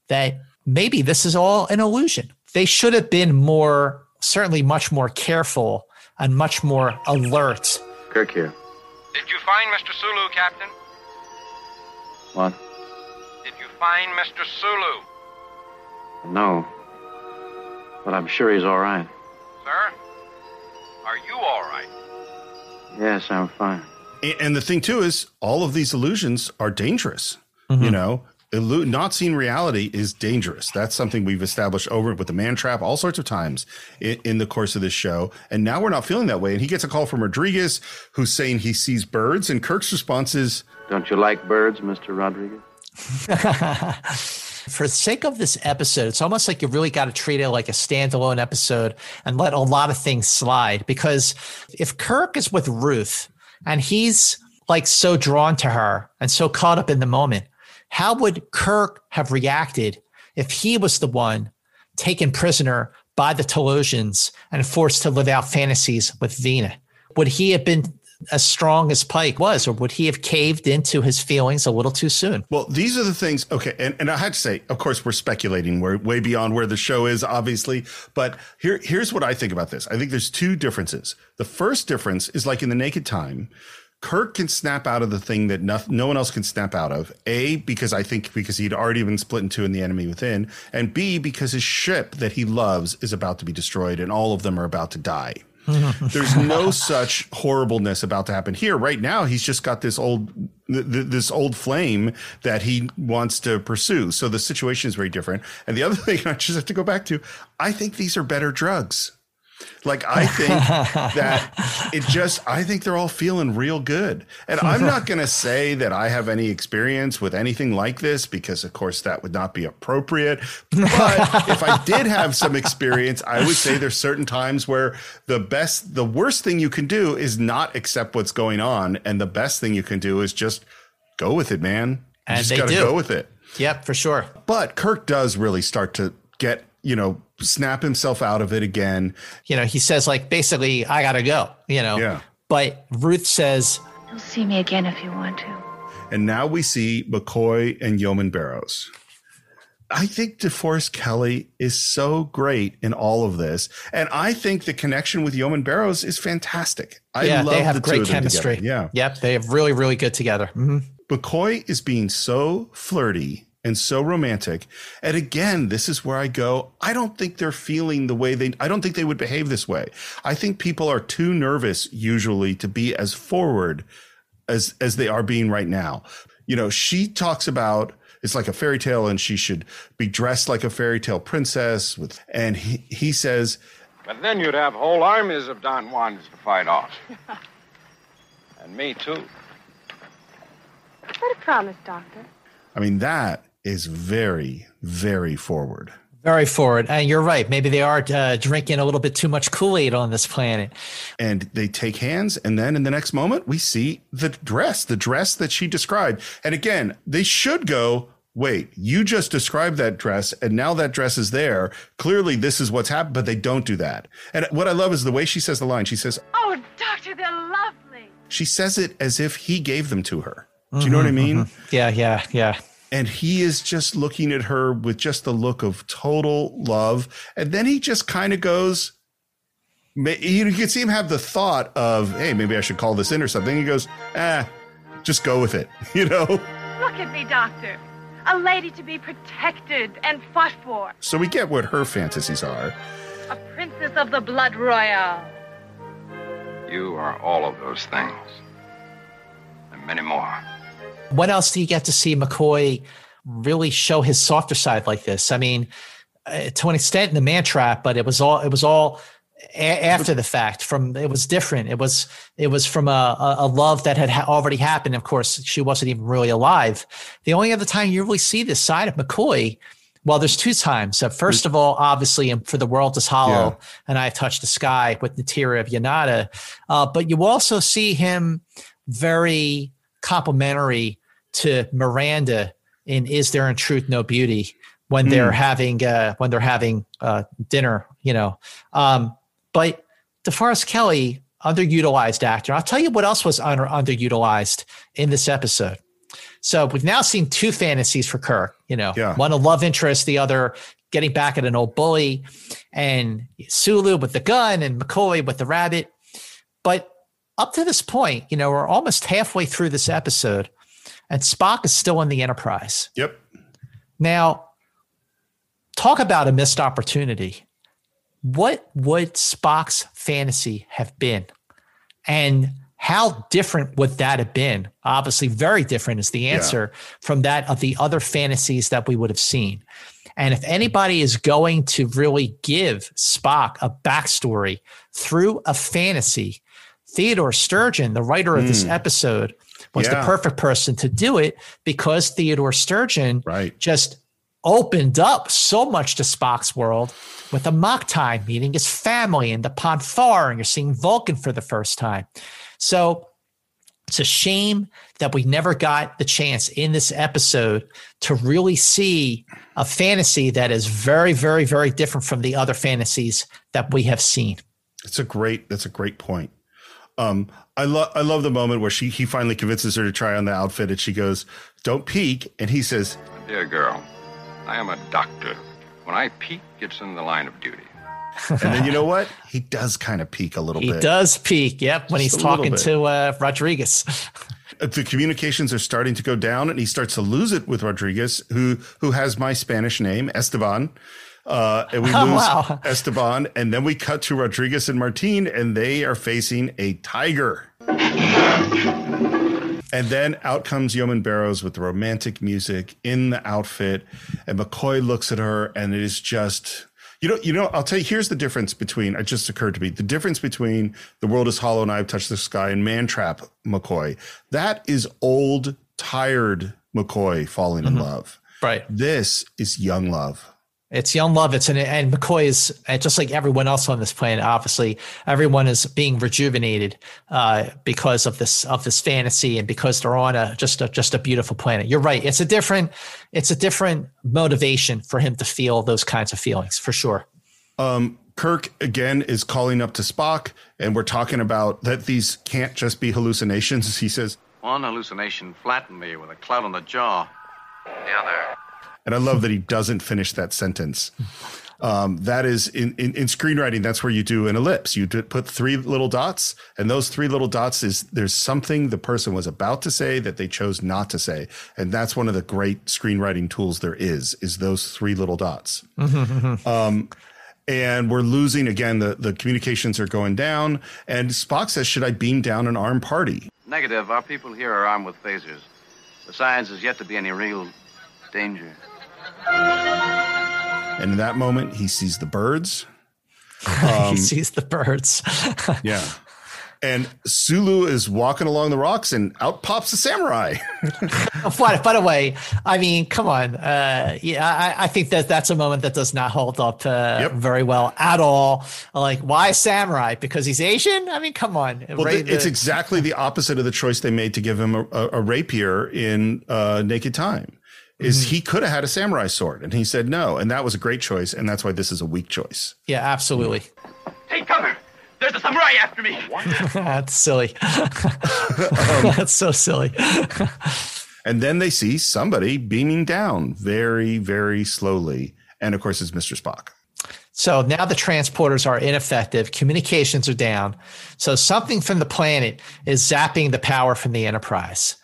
that maybe this is all an illusion. They should have been more, certainly much more careful and much more alert. Kirk here. Did you find Mr. Sulu, Captain? What? Did you find Mr. Sulu? No. But I'm sure he's all right. Sir? Are you all right? Yes, I'm fine. A- And the thing too is, all of these illusions are dangerous. You mm-hmm. know, illu- not seeing reality is dangerous. That's something we've established over with the man trap all sorts of times in, in the course of this show. And now we're not feeling that way. And he gets a call from Rodriguez, who's saying he sees birds, and Kirk's response is, Don't you like birds, Mr. Rodriguez? For the sake of this episode, it's almost like you really got to treat it like a standalone episode and let a lot of things slide. Because if Kirk is with Ruth and he's like so drawn to her and so caught up in the moment, how would Kirk have reacted if he was the one taken prisoner by the Talosians and forced to live out fantasies with Vina? Would he have been as strong as Pike was, or would he have caved into his feelings a little too soon? Well, these are the things. Okay, and, and I had to say, of course, we're speculating. We're way beyond where the show is, obviously. But here, here's what I think about this. I think there's two differences. The first difference is like in the Naked Time, Kirk can snap out of the thing that no, no one else can snap out of. A because I think because he'd already been split in two in the enemy within, and B because his ship that he loves is about to be destroyed, and all of them are about to die. There's no such horribleness about to happen here. Right now, he's just got this old th- th- this old flame that he wants to pursue. So the situation is very different. And the other thing I just have to go back to, I think these are better drugs. Like I think that it just I think they're all feeling real good. And I'm not going to say that I have any experience with anything like this because of course that would not be appropriate. But if I did have some experience, I would say there's certain times where the best the worst thing you can do is not accept what's going on and the best thing you can do is just go with it, man. You And just got to go with it. Yep, for sure. But Kirk does really start to get, you know, snap himself out of it again. You know, he says like basically, I gotta go. You know, Yeah. but Ruth says, You'll see me again if you want to. And now we see McCoy and Yeoman Barrows. I think DeForest Kelley is so great in all of this. And I think the connection with Yeoman Barrows is fantastic. I yeah, love they have the great chemistry. together. Yeah. Yep, they have really, really good together. Mhm. McCoy is being so flirty and so romantic. And again, this is where I go, I don't think they're feeling the way they, I don't think they would behave this way. I think people are too nervous usually to be as forward as, as they are being right now. You know, she talks about, it's like a fairy tale and she should be dressed like a fairy tale princess with, and he, he says, But then you'd have whole armies of Don Juans to fight off. and me, too. But a promise, Doctor. I mean, that is very, very forward. Very forward. And you're right. Maybe they are uh, drinking a little bit too much Kool Aid on this planet. And they take hands. And then in the next moment, we see the dress, the dress that she described. And again, they should go, wait, you just described that dress. And now that dress is there. Clearly, this is what's happened. But they don't do that. And what I love is the way she says the line. She says, Oh, Doctor, they're lovely. she says it as if he gave them to her. Do you know what I mean? Mhm. Yeah, yeah, yeah. And he is just looking at her with just the look of total love and then he just kind of goes you you can see him have the thought of hey maybe i should call this in or something he goes ah just go with it you know Look at me, Doctor. A lady to be protected and fought for. so we get what her fantasies are A princess of the blood royal. You are all of those things. And many more. When else do you get to see McCoy really show his softer side like this? I mean, uh, to an extent in the man trap, but it was all it was all a- after the fact. From it was different. It was it was from a, a, love that had ha- already happened. Of course, she wasn't even really alive. The only other time you really see this side of McCoy. Well, there's two times. First of all, obviously, for the world is hollow, and I touched the sky with the tear of Yanada. Uh, but you also see him very complimentary to Miranda in "Is There in Truth No Beauty" when they're Hmm. having uh, when they're having uh, dinner. You know, um, but DeForest Kelley, underutilized actor. I'll tell you what else was under, underutilized in this episode. So we've now seen two fantasies for Kirk. You know, Yeah. one a love interest, the other getting back at an old bully, and Sulu with the gun and McCoy with the rabbit. But up to this point, you know, we're almost halfway through this episode, and Spock is still in the Enterprise. yep Now, talk about a missed opportunity. What would Spock's fantasy have been? And how different would that have been? Obviously, very different is the answer from that of the other fantasies that we would have seen. And if anybody is going to really give Spock a backstory through a fantasy, Theodore Sturgeon, the writer of this Hmm. episode, was Yeah. the perfect person to do it because Theodore Sturgeon right just opened up so much to Spock's world with the Amok Time meeting his family and the Pon farr, and you're seeing Vulcan for the first time. So it's a shame that we never got the chance in this episode to really see a fantasy that is very, very, very different from the other fantasies that we have seen. It's a great. That's a great point. Um, I love. I love the moment where she he finally convinces her to try on the outfit, and she goes, "Don't peek," and he says, Dear girl, I am a doctor. When I peek, it's in the line of duty. and then you know what? He does kind of peek a little He bit. He does peek. yep, when Just he's talking to uh, Rodriguez. the communications are starting to go down and he starts to lose it with Rodriguez, who who has my Spanish name, Esteban. Uh, and we Oh, lose wow. Esteban, and then we cut to Rodriguez and Martin, and they are facing a tiger. And then out comes Yeoman Barrows with the romantic music in the outfit, and McCoy looks at her, and it is just, you know, you know. I'll tell you. Here's the difference between. It just occurred to me the difference between the world is hollow and I've touched the sky and Mantrap McCoy. That is old, tired McCoy falling in love. Right. This is young love. It's young love. It's an, and McCoy is just like everyone else on this planet. Obviously, everyone is being rejuvenated uh, because of this of this fantasy and because they're on a just a just a beautiful planet. You're right. It's a different it's a different motivation for him to feel those kinds of feelings for sure. Um, Kirk again is calling up to Spock, and we're talking about that these can't just be hallucinations. He says, One hallucination flattened me with a cloud on the jaw. The other. And I love that he doesn't finish that sentence. Um, that is in, in, in screenwriting. That's where you do an ellipse. You put three little dots, and those three little dots is there's something the person was about to say that they chose not to say, and that's one of the great screenwriting tools there is. Is those three little dots. um, and we're losing again. The the communications are going down, and Spock says, "Should I beam down an armed party?" Negative. Our people here are armed with phasers. The science is yet to be any real danger. And in that moment, he sees the birds. Um, he sees the birds. yeah. And Sulu is walking along the rocks, and out pops a samurai. by, by the way, I mean, come on. Uh, yeah, I, I, think that that's a moment that does not hold up uh, yep. very well at all. Like, why samurai? Because he's Asian? I mean, come on. Well, the, it's exactly the opposite of the choice they made to give him a, a, a rapier in uh, Naked Time is mm-hmm. he could have had a samurai sword and he said no and that was a great choice and that's why this is a weak choice. Yeah absolutely. Take cover! There's a samurai after me! That's silly. Um, that's so silly. And then they see somebody beaming down very very slowly and of course it's mr spock. So now the transporters are ineffective, communications are down. So something from the planet is zapping the power from the Enterprise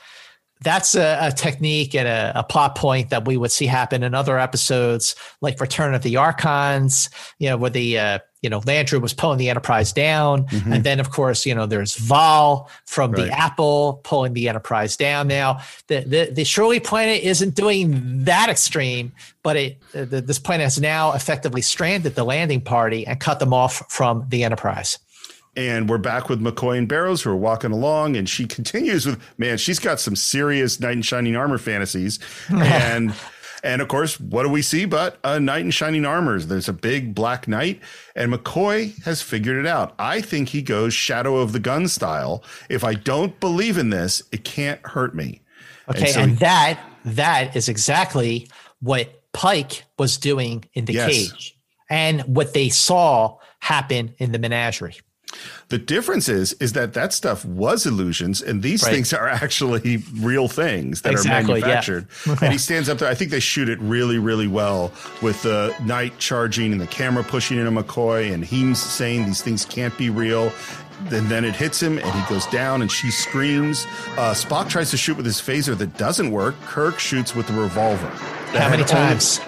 that's a, a technique and a, a, plot point that we would see happen in other episodes, like Return of the Archons, you know, where the uh, you know Landru was pulling the Enterprise down, mm-hmm. and then of course you know there's Vaal from right. the Apple pulling the Enterprise down. Now the the, the Shore Leave planet isn't doing that extreme, but it the, this planet has now effectively stranded the landing party and cut them off from the Enterprise. And we're back with McCoy and Barrows who are walking along, and she continues with, man, she's got some serious knight in shining armor fantasies. and and of course, what do we see but a knight in shining armor? There's a big black knight, and McCoy has figured it out. I think he goes shadow of the gun style. If I don't believe in this, it can't hurt me. Okay, and, so and that that is exactly what Pike was doing in the yes. cage, and what they saw happen in the menagerie. The difference is is that that stuff was illusions, and these right. things are actually real things that exactly, are manufactured. Yeah. and he stands up there. I think they shoot it really, really well with the knight charging and the camera pushing into McCoy, and he's saying these things can't be real. And then it hits him, and he goes down, and she screams. Uh, Spock tries to shoot with his phaser that doesn't work. Kirk shoots with the revolver. How many times?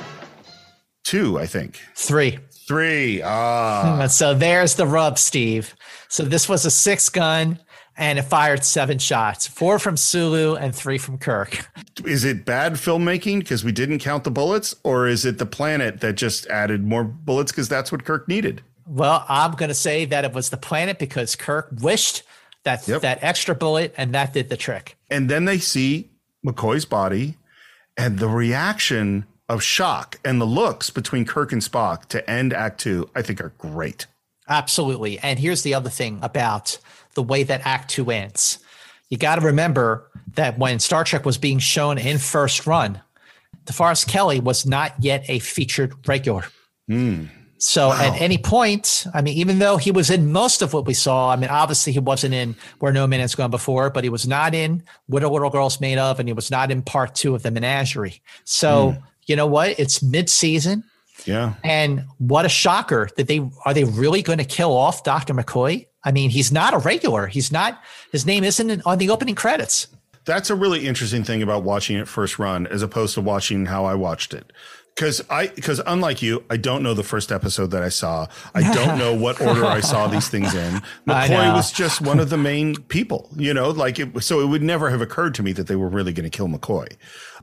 Two, I think. Three. Three. Ah. So there's the rub, Steve. So this was a six gun and it fired seven shots four from Sulu and three from Kirk. Is it bad filmmaking because we didn't count the bullets, or is it the planet that just added more bullets because that's what Kirk needed? Well, I'm going to say that it was the planet because Kirk wished that yep. that extra bullet and that did the trick. And then they see McCoy's body and the reaction of shock and the looks between Kirk and Spock to end Act Two, I think are great. Absolutely. And here's the other thing about the way that Act Two ends. You got to remember that when Star Trek was being shown in first run, DeForest Kelley was not yet a featured regular. Mm. So wow. at any point, I mean, even though he was in most of what we saw, I mean, obviously he wasn't in Where No Man Has Gone Before, but he was not in What a Little Girl's Made Of, and he was not in part two of The Menagerie. So mm you know what? It's mid-season. Yeah. And what a shocker that they are they really going to kill off Dr. McCoy? I mean, he's not a regular. He's not his name isn't on the opening credits. That's a really interesting thing about watching it first run as opposed to watching how I watched it. Cause I, cause unlike you, I don't know the first episode that I saw. I don't know what order I saw these things in. McCoy was just one of the main people, you know, like it, so it would never have occurred to me that they were really going to kill McCoy.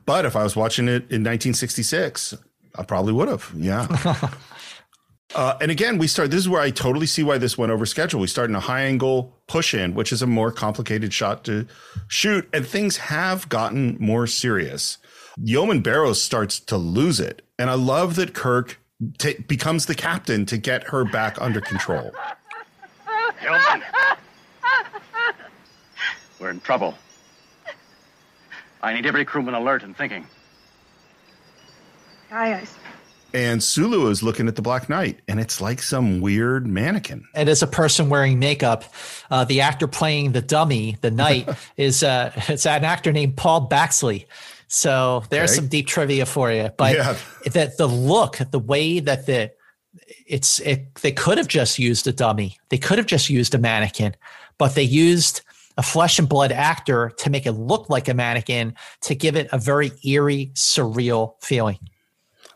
But if I was watching it in 1966, I probably would have. Yeah. uh, and again, we start. This is where I totally see why this went over schedule. We start in a high angle push in, which is a more complicated shot to shoot, and things have gotten more serious. Yeoman Barrows starts to lose it, and I love that Kirk t- becomes the captain to get her back under control. Yeoman, we're in trouble. I need every crewman alert and thinking. Aye, aye. And Sulu is looking at the Black Knight, and it's like some weird mannequin. And as a person wearing makeup, uh, the actor playing the dummy, the knight, is uh, it's an actor named Paul Baxley. So there's okay. some deep trivia for you. But yeah. that the look, the way that the it's it, they could have just used a dummy. They could have just used a mannequin, but they used a flesh and blood actor to make it look like a mannequin to give it a very eerie, surreal feeling.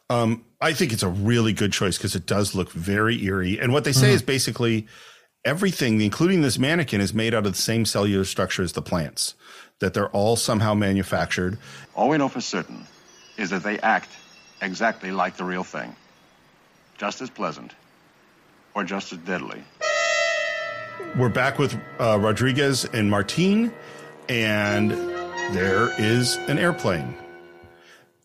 Um, I think it's a really good choice because it does look very eerie. And what they say mm. is basically everything, including this mannequin, is made out of the same cellular structure as the plants, that they're all somehow manufactured. All we know for certain is that they act exactly like the real thing, just as pleasant or just as deadly. We're back with uh, Rodriguez and Martine, and there is an airplane.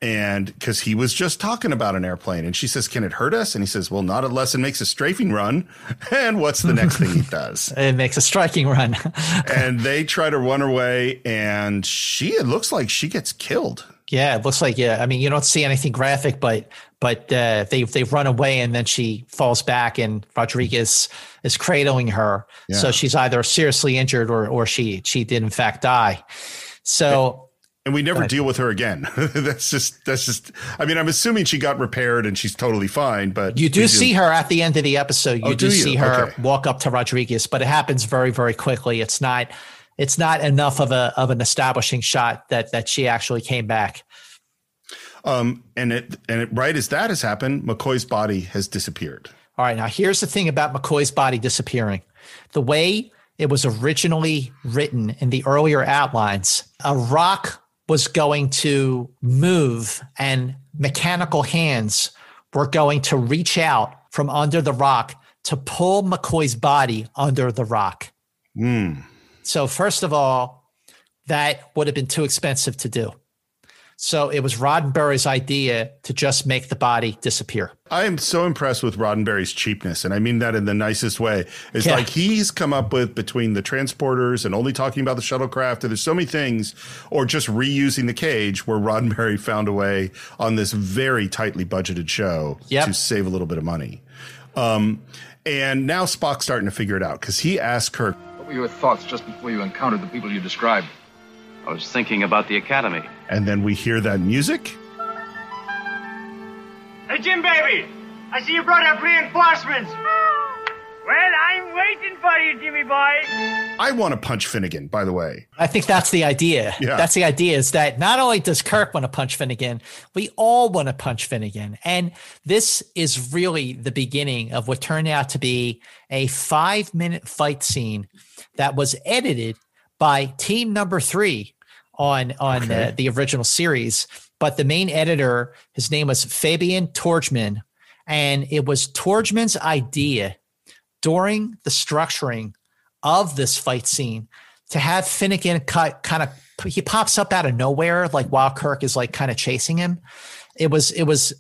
And because he was just talking about an airplane and she says can it hurt us? And he says well not unless it makes a strafing run. And what's the next thing he does? It makes a striking run. And they try to run away and she it looks like she gets killed yeah it looks like yeah i mean you don't see anything graphic but but uh, they they run away and then she falls back and rodriguez is cradling her yeah. so she's either seriously injured or or she she did in fact die so and we never deal with her again. that's just that's just. I mean, I'm assuming she got repaired and she's totally fine. But you do see her at the end of the episode. You oh, do, do you? see her okay. walk up to Rodriguez, but it happens very very quickly. It's not it's not enough of a of an establishing shot that that she actually came back. Um, and it and it, right as that has happened, McCoy's body has disappeared. All right, now here's the thing about McCoy's body disappearing. The way it was originally written in the earlier outlines, a rock was going to move and mechanical hands were going to reach out from under the rock to pull McCoy's body under the rock. Mm. So, first of all, that would have been too expensive to do. So it was Roddenberry's idea to just make the body disappear. I am so impressed with Roddenberry's cheapness, and I mean that in the nicest way. It's yeah. like he's come up with between the transporters and only talking about the shuttlecraft, and there's so many things, or just reusing the cage, where Roddenberry found a way on this very tightly budgeted show yep. to save a little bit of money. Um, and now Spock's starting to figure it out because he asked Kirk, "What were your thoughts just before you encountered the people you described?" I was thinking about the academy. And then we hear that music. Hey, Jim, baby! I see you brought up reinforcements! Well, I'm waiting for you, Jimmy boy. I want to punch Finnegan, by the way. I think that's the idea. Yeah. That's the idea is that not only does Kirk want to punch Finnegan, we all want to punch Finnegan. And this is really the beginning of what turned out to be a five minute fight scene that was edited by team number three on on okay. the, the original series. But the main editor, his name was Fabien Tordjmann, and it was Tordjmann's idea during the structuring of this fight scene to have Finnegan cut kind of he pops up out of nowhere like while Kirk is like kind of chasing him. It was it was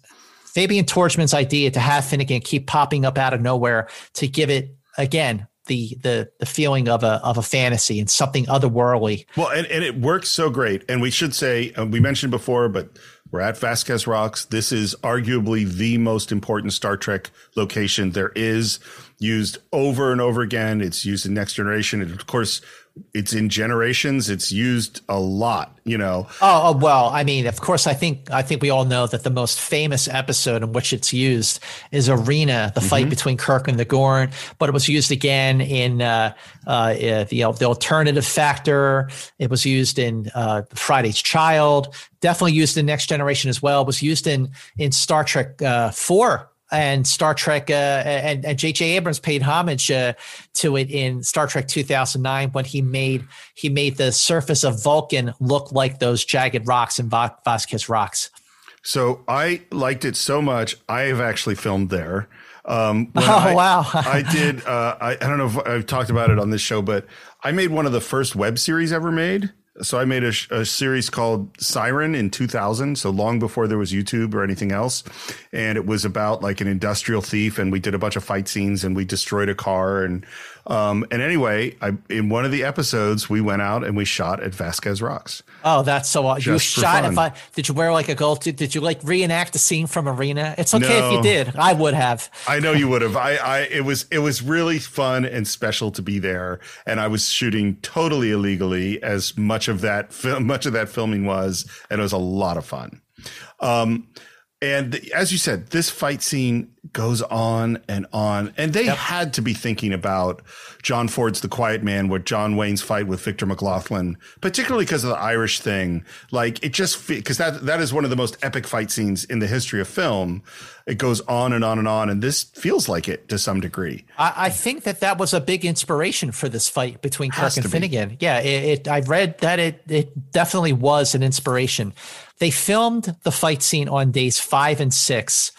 Fabien Tordjmann's idea to have Finnegan keep popping up out of nowhere to give it again the the the feeling of a of a fantasy and something otherworldly. Well, and, and it works so great. And we should say uh, we mentioned before, but we're at Vasquez Rocks. This is arguably the most important Star Trek location there is. Used over and over again. It's used in Next Generation, and of course, it's in generations it's used a lot you know? Oh, oh, well i mean of course i think i think we all know that the most famous episode in which it's used is arena the mm-hmm. fight between kirk and the gorn but it was used again in uh, uh, the, the alternative factor. It was used in uh, friday's child definitely used in next generation as well. It was used in in star trek uh, 4 and Star Trek, uh, and, and J.J. Abrams paid homage uh, to it in Star Trek 2009 when he made he made the surface of Vulcan look like those jagged rocks and Vasquez rocks. So I liked it so much. I have actually filmed there. Um, oh I, wow! I did. Uh, I, I don't know if I've talked about it on this show, but I made one of the first web series ever made. So I made a, a, series called Siren in 2000, so long before there was YouTube or anything else, and it was about like an industrial thief, and we did a bunch of fight scenes, and we destroyed a car, and um, and anyway, I, in one of the episodes, we went out and we shot at Vasquez Rocks. Oh, that's so awesome. You shot if I did you wear like a gold did, did you like reenact a scene from Arena? It's okay no, if you did. I would have. I know you would have. I, I it was it was really fun and special to be there. And I was shooting totally illegally as much of that much of that filming was, and it was a lot of fun. Um and as you said, this fight scene goes on and on. And they yep. had to be thinking about John Ford's The Quiet Man with John Wayne's fight with Victor McLaglen, particularly because of the Irish thing. Like it just because that that is one of the most epic fight scenes in the history of film. It goes on and on and on, and this feels like it to some degree. I, I think that that was a big inspiration for this fight between Kirk and Finnegan. Be. Yeah, it, it, I read that it it definitely was an inspiration. They filmed the fight scene on days five and six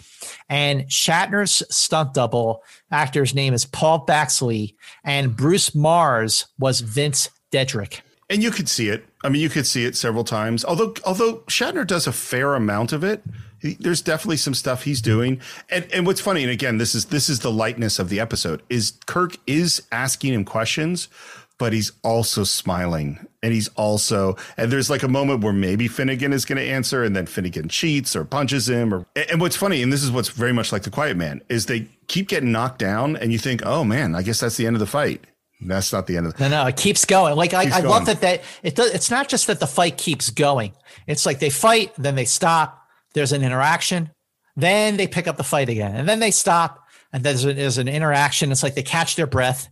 and Shatner's stunt double actor's name is Paul Baxley, and Bruce Mars was Vince Deadrick. And you could see it. I mean, you could see it several times. Although, although Shatner does a fair amount of it, he, there's definitely some stuff he's doing. And and what's funny, and again, this is this is the lightness of the episode. Is Kirk is asking him questions, but he's also smiling. And he's also and there's like a moment where maybe Finnegan is going to answer and then Finnegan cheats or punches him or and what's funny and this is what's very much like the quiet man is they keep getting knocked down and you think oh man I guess that's the end of the fight. That's not the end of the no no it keeps going. Like keeps I, I going. love that that it does it's not just that the fight keeps going. It's like they fight then they stop there's an interaction then they pick up the fight again and then they stop and there's, there's an interaction. It's like they catch their breath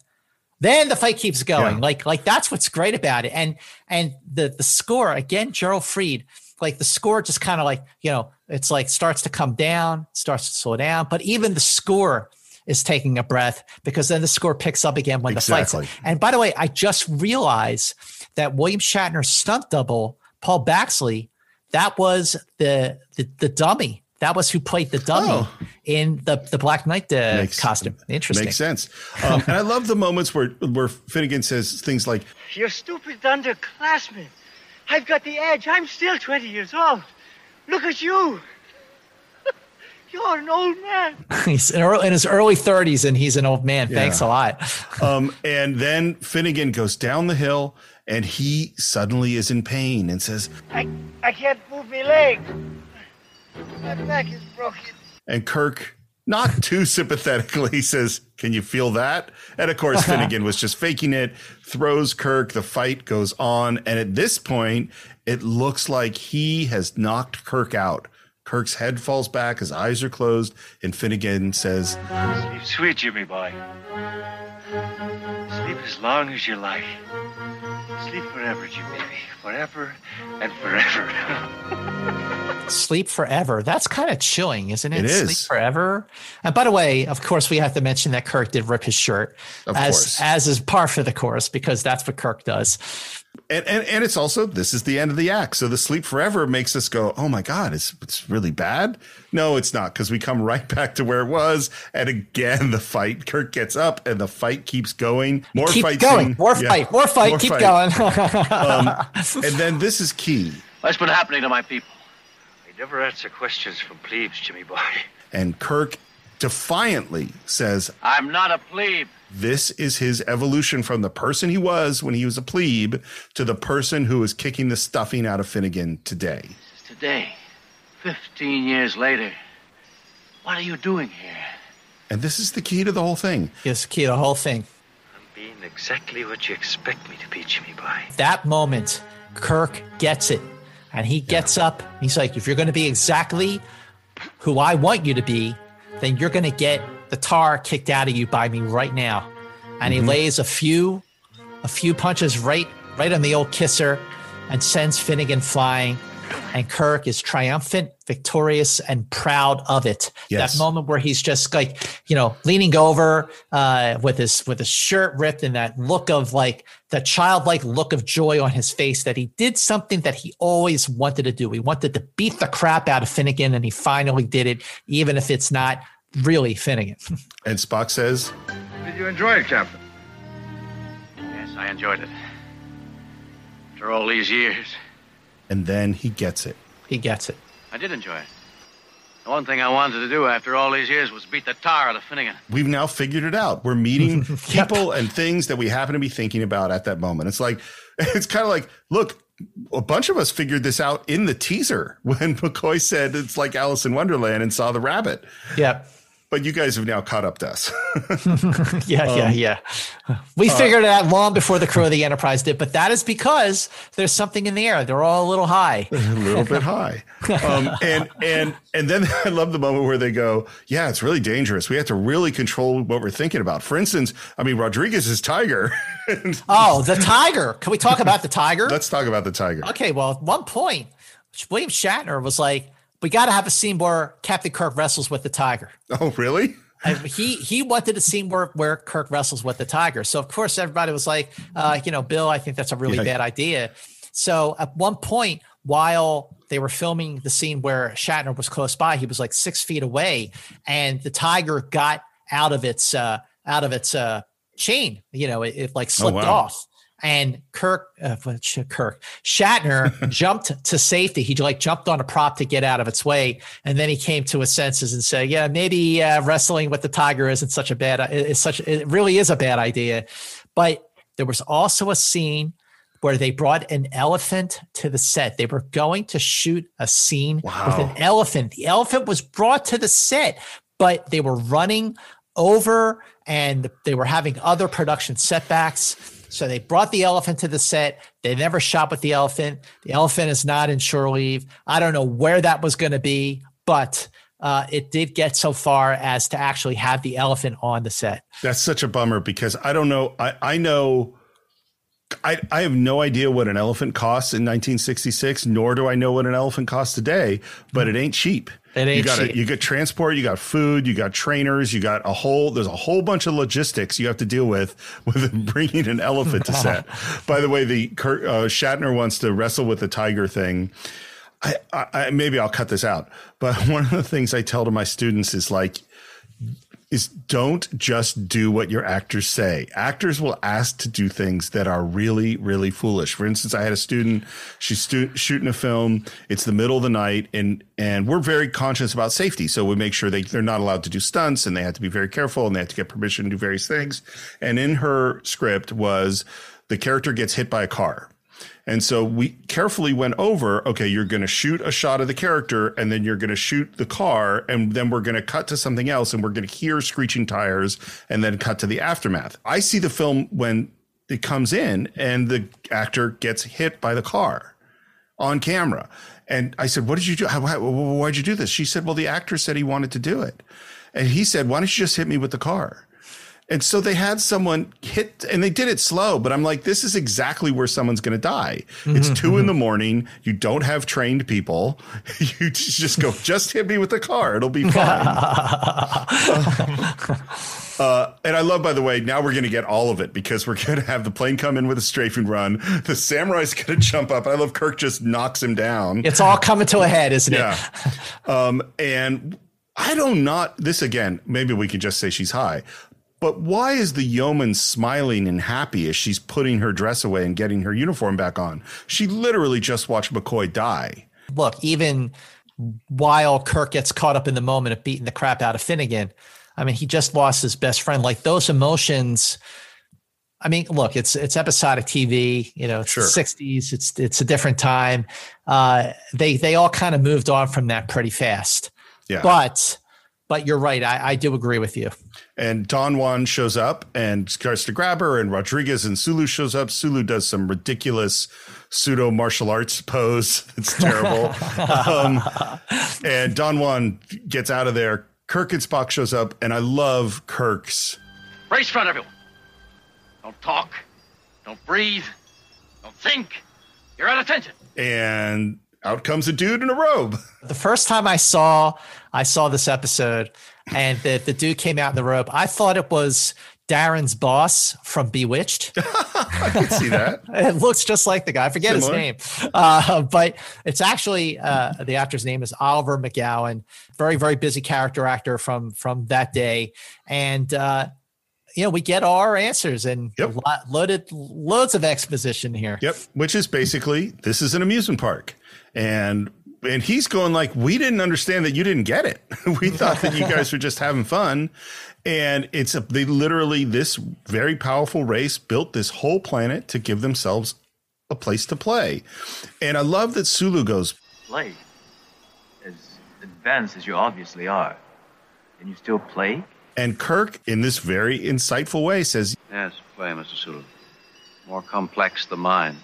then the fight keeps going. Yeah. Like like that's what's great about it. And and the the score again, Gerald Fried. Like the score just kind of like you know it's like starts to come down, starts to slow down. But even the score is taking a breath because then the score picks up again when exactly. the fight's. And by the way, I just realized that William Shatner's stunt double, Paul Baxley, that was the the, the dummy that was who played the dummy oh. in the, the Black Knight uh, makes, costume. Interesting. Makes sense. Um, and I love the moments where, where Finnegan says things like, You're stupid underclassmen. I've got the edge. I'm still 20 years old. Look at you. You're an old man. he's in his early 30s and he's an old man. Yeah. Thanks a lot. um, and then Finnegan goes down the hill and he suddenly is in pain and says, I, I can't move my leg. My back is broken. And Kirk, not too sympathetically, says, Can you feel that? And of course, Finnegan was just faking it, throws Kirk. The fight goes on. And at this point, it looks like he has knocked Kirk out. Kirk's head falls back, his eyes are closed, and Finnegan says, Sleep sweet, Jimmy boy. Sleep as long as you like. Sleep forever, Jimmy. Forever and forever. Sleep Forever. That's kind of chilling, isn't it? It is. Sleep Forever. And by the way, of course, we have to mention that Kirk did rip his shirt, of as course. as is par for the course, because that's what Kirk does. And, and and it's also this is the end of the act. So the sleep forever makes us go, oh my god, it's it's really bad. No, it's not because we come right back to where it was, and again the fight. Kirk gets up, and the fight keeps going. More keep fight, going. Scene. More yeah. fight. More fight. More keep fight. going. um, and then this is key. What's been happening to my people? They never answer questions from plebes, Jimmy boy. And Kirk defiantly says, I'm not a plebe. This is his evolution from the person he was when he was a plebe to the person who is kicking the stuffing out of Finnegan today. today, 15 years later. What are you doing here? And this is the key to the whole thing. Yes, key to the whole thing. I'm being exactly what you expect me to be, Jimmy boy. That moment, Kirk gets it. And he gets yeah. up. He's like, if you're going to be exactly who I want you to be, then you're going to get the tar kicked out of you by me right now. And mm-hmm. he lays a few, a few punches right, right on the old kisser, and sends Finnegan flying and Kirk is triumphant, victorious, and proud of it. Yes. That moment where he's just like, you know, leaning over uh, with his with his shirt ripped and that look of like the childlike look of joy on his face that he did something that he always wanted to do. He wanted to beat the crap out of Finnegan, and he finally did it, even if it's not really Finnegan. and Spock says, "Did you enjoy it, Captain?" Yes, I enjoyed it. After all these years and then he gets it. He gets it. I did enjoy it. The one thing I wanted to do after all these years was beat the tar out of Finnegan. We've now figured it out. We're meeting people and things that we happen to be thinking about at that moment. It's like, it's kind of like, look, a bunch of us figured this out in the teaser when McCoy said it's like Alice in Wonderland and saw the rabbit. Yep. But you guys have now caught up to us. yeah, um, yeah, yeah. We uh, figured it out long before the crew of the Enterprise did, but that is because there's something in the air. They're all a little high, a little bit high. Um, and and and then I love the moment where they go, "Yeah, it's really dangerous. We have to really control what we're thinking about." For instance, I mean, Rodriguez is Tiger. oh, the Tiger. Can we talk about the Tiger? Let's talk about the Tiger. Okay. Well, at one point, William Shatner was like we got to have a scene where Captain Kirk wrestles with the tiger. Oh, really? he he wanted a scene where where Kirk wrestles with the tiger. So of course everybody was like, uh, you know, Bill, I think that's a really yeah. bad idea. So at one point, while they were filming the scene where Shatner was close by, he was like six feet away, and the tiger got out of its uh, out of its uh, chain. You know, it, it like oh, slipped oh, wow. off and Kirk, uh, Kirk Shatner jumped to safety. He like jumped on a prop to get out of its way, and then he came to his senses and said, "Yeah, maybe uh, wrestling with the tiger isn't such a bad. It's such. It really is a bad idea." But there was also a scene where they brought an elephant to the set. They were going to shoot a scene wow. with an elephant. The elephant was brought to the set, but they were running over and they were having other production setbacks so they brought the elephant to the set. They never shot with the elephant. The elephant is not in shore leave. I don't know where that was going to be, but uh, it did get so far as to actually have the elephant on the set. That's such a bummer because I don't know. I, I know. I, I have no idea what an elephant costs in 1966, nor do I know what an elephant costs today, but it ain't cheap. It ain't you got cheap. you get transport, you got food, you got trainers, you got a whole. There's a whole bunch of logistics you have to deal with with bringing an elephant to set. By the way, the uh, Shatner wants to wrestle with the tiger thing. I, I maybe I'll cut this out, but one of the things I tell to my students is like is don't just do what your actors say. Actors will ask to do things that are really, really foolish. For instance, I had a student, she's stu- shooting a film. It's the middle of the night and, and we're very conscious about safety. So we make sure they, they're not allowed to do stunts and they have to be very careful and they have to get permission to do various things. And in her script was the character gets hit by a car and so we carefully went over, okay, you're going to shoot a shot of the character and then you're going to shoot the car and then we're going to cut to something else and we're going to hear screeching tires and then cut to the aftermath. I see the film when it comes in and the actor gets hit by the car on camera. And I said, what did you do? How, how, why'd you do this? She said, well, the actor said he wanted to do it. And he said, why don't you just hit me with the car? And so they had someone hit, and they did it slow, but I'm like, this is exactly where someone's going to die. Mm-hmm. It's 2 in the morning. You don't have trained people. You just go, just hit me with the car. It'll be fine. uh, and I love, by the way, now we're going to get all of it because we're going to have the plane come in with a strafing run. The samurai's going to jump up. I love Kirk just knocks him down. It's all coming to a head, isn't yeah. it? um, and I don't not this again. Maybe we could just say she's high. But why is the yeoman smiling and happy as she's putting her dress away and getting her uniform back on? She literally just watched McCoy die. Look, even while Kirk gets caught up in the moment of beating the crap out of Finnegan, I mean, he just lost his best friend. Like those emotions. I mean, look, it's it's episodic TV. You know, sure. '60s. It's it's a different time. Uh, they they all kind of moved on from that pretty fast. Yeah. But but you're right. I, I do agree with you. And Don Juan shows up and starts to grab her, and Rodriguez and Sulu shows up. Sulu does some ridiculous pseudo martial arts pose. It's terrible. um, and Don Juan gets out of there. Kirk and Spock shows up, and I love Kirk's. Brace front everyone. Don't talk. Don't breathe. Don't think. You're at attention. And out comes a dude in a robe. The first time I saw I saw this episode and the, the dude came out in the robe, I thought it was Darrin's boss from Bewitched. I can see that. it looks just like the guy. I forget Similar. his name, uh, but it's actually uh, the actor's name is Oliver McGowan. Very very busy character actor from from that day, and uh, you know, we get our answers and yep. loaded loads of exposition here. Yep. Which is basically this is an amusement park. And and he's going like, we didn't understand that you didn't get it. we thought that you guys were just having fun. And it's a, they literally this very powerful race built this whole planet to give themselves a place to play. And I love that Sulu goes, play as advanced as you obviously are. Can you still play? And Kirk, in this very insightful way, says, Yes, play, Mr. Sulu. More complex the mind,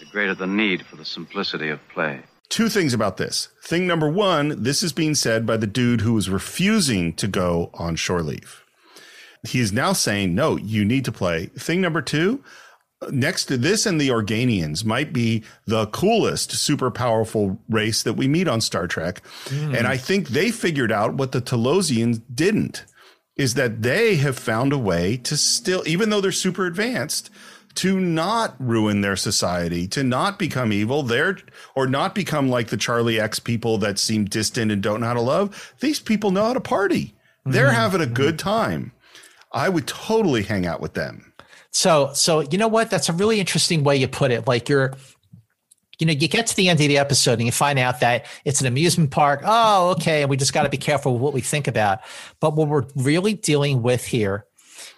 the greater the need for the simplicity of play. Two things about this. Thing number one, this is being said by the dude who was refusing to go on shore leave. He is now saying, no, you need to play. Thing number two, next to this and the Organians might be the coolest super powerful race that we meet on Star Trek. Mm. And I think they figured out what the Talosians didn't is that they have found a way to still, even though they're super advanced, to not ruin their society, to not become evil, there or not become like the Charlie X people that seem distant and don't know how to love. These people know how to party. They're mm-hmm. having a good time. I would totally hang out with them. So, so you know what? That's a really interesting way you put it. Like you're, you know, you get to the end of the episode and you find out that it's an amusement park. Oh, okay. And we just got to be careful with what we think about. But what we're really dealing with here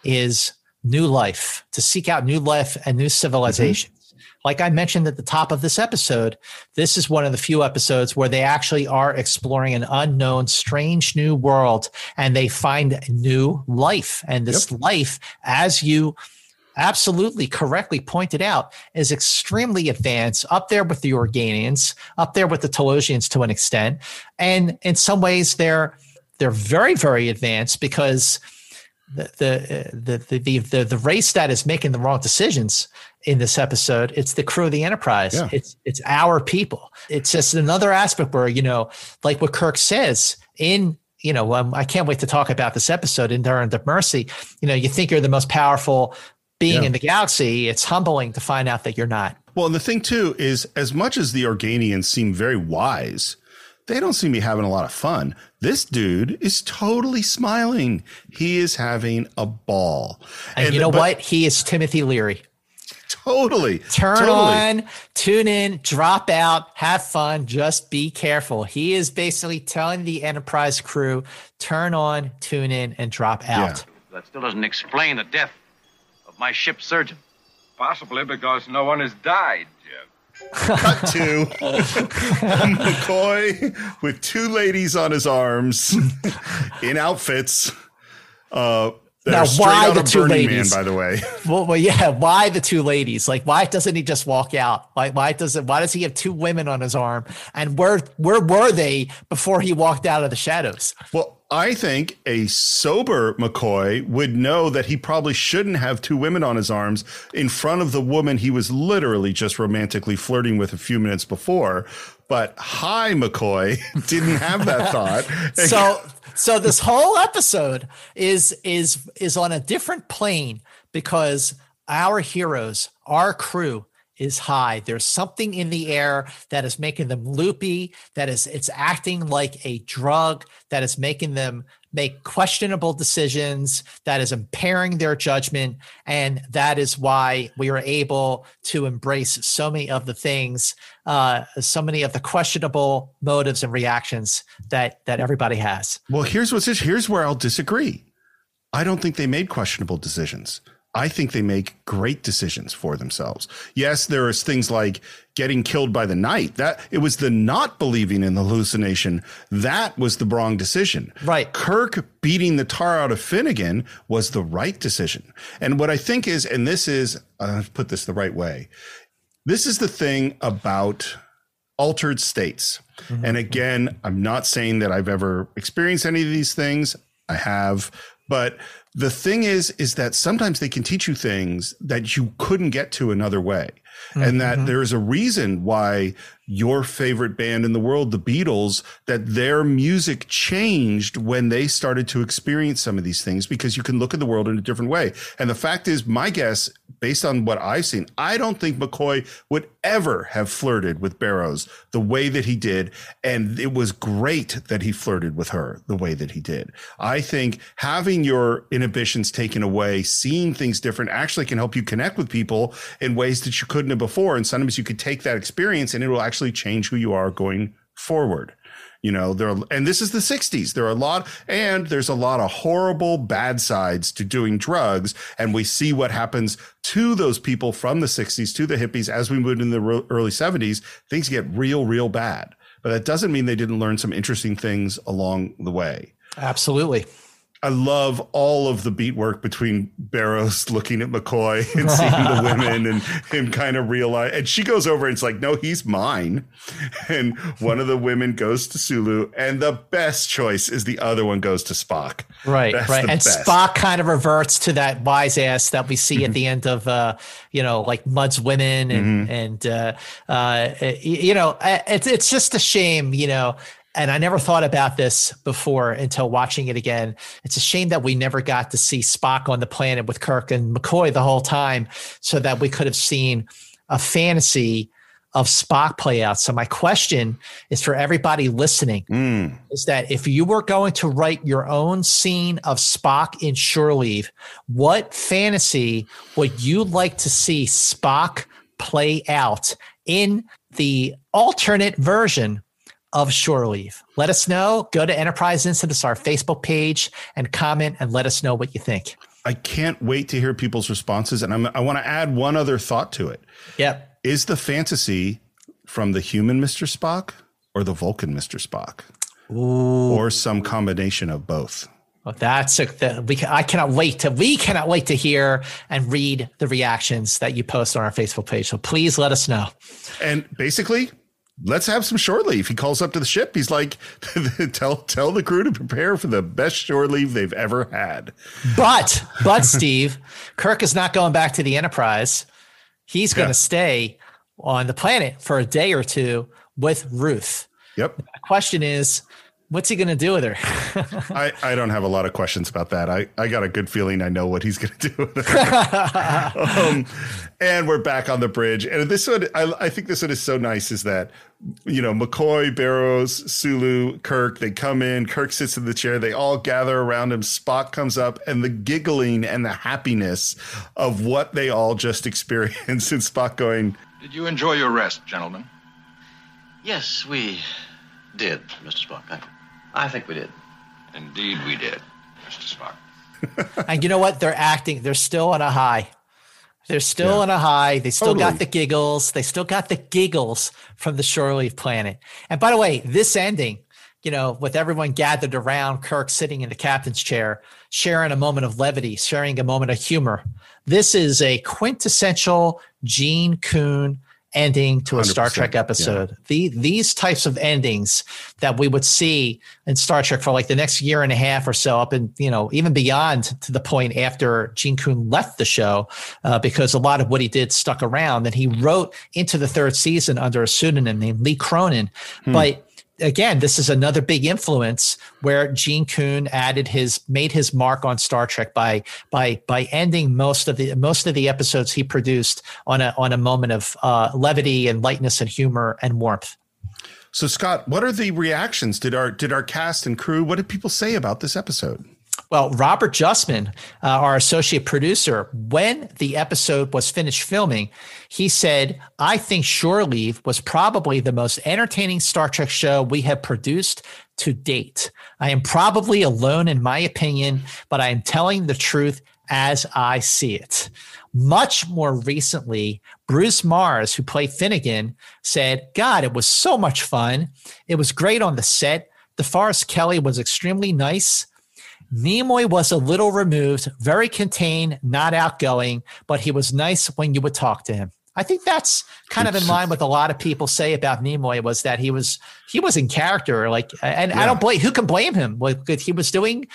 is new life, to seek out new life and new civilizations. Mm-hmm. Like I mentioned at the top of this episode, this is one of the few episodes where they actually are exploring an unknown, strange new world and they find new life. And this yep. life, as you absolutely correctly pointed out, is extremely advanced, up there with the Organians, up there with the Talosians to an extent. And in some ways, they're they're very, very advanced because the the, the the the the race that is making the wrong decisions in this episode it's the crew of the enterprise. Yeah. it's it's our people. It's just another aspect where you know like what kirk says in you know um, i can't wait to talk about this episode in Errand of Mercy. You know you think you're the most powerful being yeah. in the galaxy. It's humbling to find out that you're not. Well and the thing too is as much as the organians seem very wise they don't seem to be having a lot of fun. This dude is totally smiling. He is having a ball. And, and you know but, what? He is Timothy Leary. Totally. Turn totally. on, tune in, drop out, have fun, just be careful. He is basically telling the Enterprise crew turn on, tune in, and drop out. Yeah. That still doesn't explain the death of my ship surgeon. Possibly because no one has died. Cut to McCoy with two ladies on his arms in outfits. Uh, now, why the two Burning ladies? Man, by the way. Well, well, yeah. Why the two ladies? Like, why doesn't he just walk out? Like, why does it? Why does he have two women on his arm? And where where were they before he walked out of the shadows? Well, I think a sober McCoy would know that he probably shouldn't have two women on his arms in front of the woman he was literally just romantically flirting with a few minutes before. But high McCoy didn't have that thought. so so this whole episode is is is on a different plane because our heroes, our crew is high. There's something in the air that is making them loopy, that is it's acting like a drug, that is making them make questionable decisions, that is impairing their judgment. And that is why we are able to embrace so many of the things, uh, so many of the questionable motives and reactions that that everybody has. Well, here's what's here's where I'll disagree. I don't think they made questionable decisions. I think they make great decisions for themselves. Yes, there is things like getting killed by the knight. That it was the not believing in the hallucination that was the wrong decision. Right. Kirk beating the tar out of Finnegan was the right decision. And what I think is, and this is, uh, put this the right way. This is the thing about altered states. Mm-hmm. And again, I'm not saying that I've ever experienced any of these things. I have, but the thing is, is that sometimes they can teach you things that you couldn't get to another way. Mm-hmm. And that mm-hmm. there's a reason why your favorite band in the world, the Beatles, that their music changed when they started to experience some of these things because you can look at the world in a different way. And the fact is, my guess, based on what I've seen, I don't think McCoy would ever have flirted with Barrows the way that he did. And it was great that he flirted with her the way that he did. I think having your inhibitions taken away, seeing things different actually can help you connect with people in ways that you couldn't have before. And sometimes you could take that experience and it will actually actually change who you are going forward. You know, there are, and this is the 60s. There are a lot, and there's a lot of horrible bad sides to doing drugs. And we see what happens to those people from the 60s to the hippies as we move in the early 70s. Things get real, real bad. But that doesn't mean they didn't learn some interesting things along the way. Absolutely. I love all of the beat work between Barrows looking at McCoy and seeing the women and him kind of realize. And she goes over and it's like, no, he's mine. And one of the women goes to Sulu, and the best choice is the other one goes to Spock. Right, That's right. And best. Spock kind of reverts to that wise ass that we see at the end of, uh, you know, like Mudd's women and Mhm. and uh, uh, you know, it's it's just a shame, you know. And I never thought about this before until watching it again. It's a shame that we never got to see Spock on the planet with Kirk and McCoy the whole time, so that we could have seen a fantasy of Spock play out. So my question is for everybody listening Mm. is that if you were going to write your own scene of Spock in Shore Leave, what fantasy would you like to see Spock play out in the alternate version of Shore Leave? Let us know. Go to Enterprise Incidents, our Facebook page, and comment and let us know what you think. I can't wait to hear people's responses. And I'm, I want to add one other thought to it. Yep. Is the fantasy from the human Mr. Spock or the Vulcan Mr. Spock? Ooh. Or some combination of both? Well, that's a, that we. Can, I cannot wait to. We cannot wait to hear and read the reactions that you post on our Facebook page. So please let us know. And basically, let's have some shore leave. He calls up to the ship. He's like, tell tell the crew to prepare for the best shore leave they've ever had. But but Steve, Kirk is not going back to the Enterprise. He's going to Yeah. stay on the planet for a day or two with Ruth. Yep. The question is, what's he going to do with her? I, I don't have a lot of questions about that. I, I got a good feeling I know what he's going to do. with her. um, and we're back on the bridge. And this one, I, I think this one is so nice is that, you know, McCoy, Barrows, Sulu, Kirk, they come in. Kirk sits in the chair. They all gather around him. Spock comes up, and the giggling and the happiness of what they all just experienced. And Spock going, Did you enjoy your rest, gentlemen? Yes, we did, Mr. Spock. I, I think we did. Indeed, we did, Mr. Spock. and you know what? They're acting. They're still on a high. They're still on a high. They still got the giggles. They still got the giggles from the shore leave planet. And by the way, this ending, you know, with everyone gathered around Kirk sitting in the captain's chair, sharing a moment of levity, sharing a moment of humor. This is a quintessential Gene Coon ending to a Star 100%, Trek yeah. episode. The, these types of endings that we would see in Star Trek for like the next year and a half or so, up and you know even beyond to the point after Gene Coon left the show, uh, because a lot of what he did stuck around, and he wrote into the third season under a pseudonym named Lee Cronin, Hmm. but. Again, this is another big influence where Gene Coon added his made his mark on Star Trek by by by ending most of the most of the episodes he produced on a on a moment of uh, levity and lightness and humor and warmth. So Scott, what are the reactions? Did our did our cast and crew? What did people say about this episode? Well, Robert Justman, uh, our associate producer, when the episode was finished filming, he said, I think Shore Leave was probably the most entertaining Star Trek show we have produced to date. I am probably alone in my opinion, but I am telling the truth as I see it. Much more recently, Bruce Mars, who played Finnegan, said, God, it was so much fun. It was great on the set. DeForest Kelley was extremely nice. Nimoy was a little removed, very contained, not outgoing, but he was nice when you would talk to him. I think that's kind of in line with a lot of people say about Nimoy was that he was he was in character, like, and I don't blame who can blame him. What he was doing,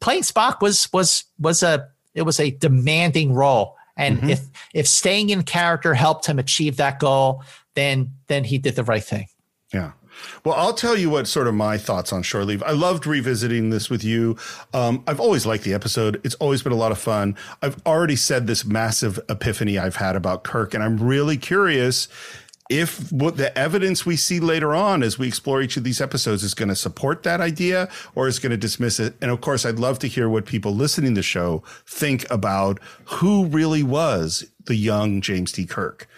playing Spock was was was a it was a demanding role, and mm-hmm. if if staying in character helped him achieve that goal, then then he did the right thing. Yeah. Well, I'll tell you what sort of my thoughts on Shore Leave. I loved revisiting this with you. Um, I've always liked the episode. It's always been a lot of fun. I've already said this massive epiphany I've had about Kirk, and I'm really curious if what the evidence we see later on as we explore each of these episodes is going to support that idea or is going to dismiss it. And of course, I'd love to hear what people listening to the show think about who really was the young James T. Kirk.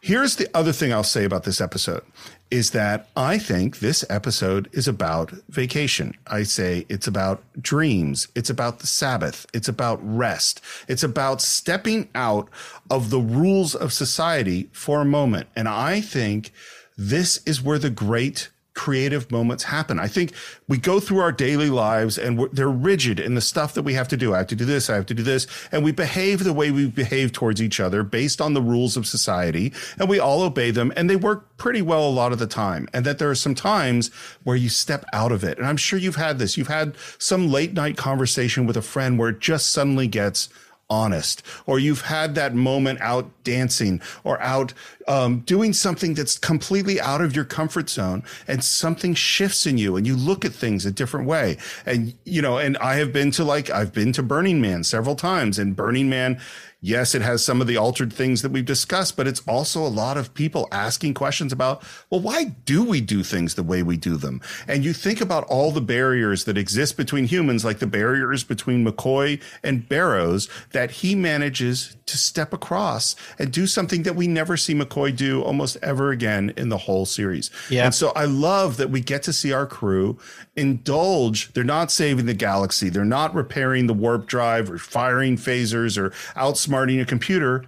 Here's the other thing I'll say about this episode is that I think this episode is about vacation. I say it's about dreams. It's about the Sabbath. It's about rest. It's about stepping out of the rules of society for a moment. And I think this is where the great creative moments happen. I think we go through our daily lives and they're rigid in the stuff that we have to do. I have to do this. I have to do this. And we behave the way we behave towards each other based on the rules of society and we all obey them and they work pretty well a lot of the time. And that there are some times where you step out of it. And I'm sure you've had this. You've had some late night conversation with a friend where it just suddenly gets honest or you've had that moment out dancing or out um, doing something that's completely out of your comfort zone and something shifts in you and you look at things a different way. And you know and i have been to like i've been to burning man several times and burning man yes, it has some of the altered things that we've discussed, but it's also a lot of people asking questions about, well, why do we do things the way we do them? And you think about all the barriers that exist between humans, like the barriers between McCoy and Barrows, that he manages to step across and do something that we never see McCoy do almost ever again in the whole series. Yeah. And so I love that we get to see our crew indulge. They're not saving the galaxy. They're not repairing the warp drive or firing phasers or outsmarting a computer.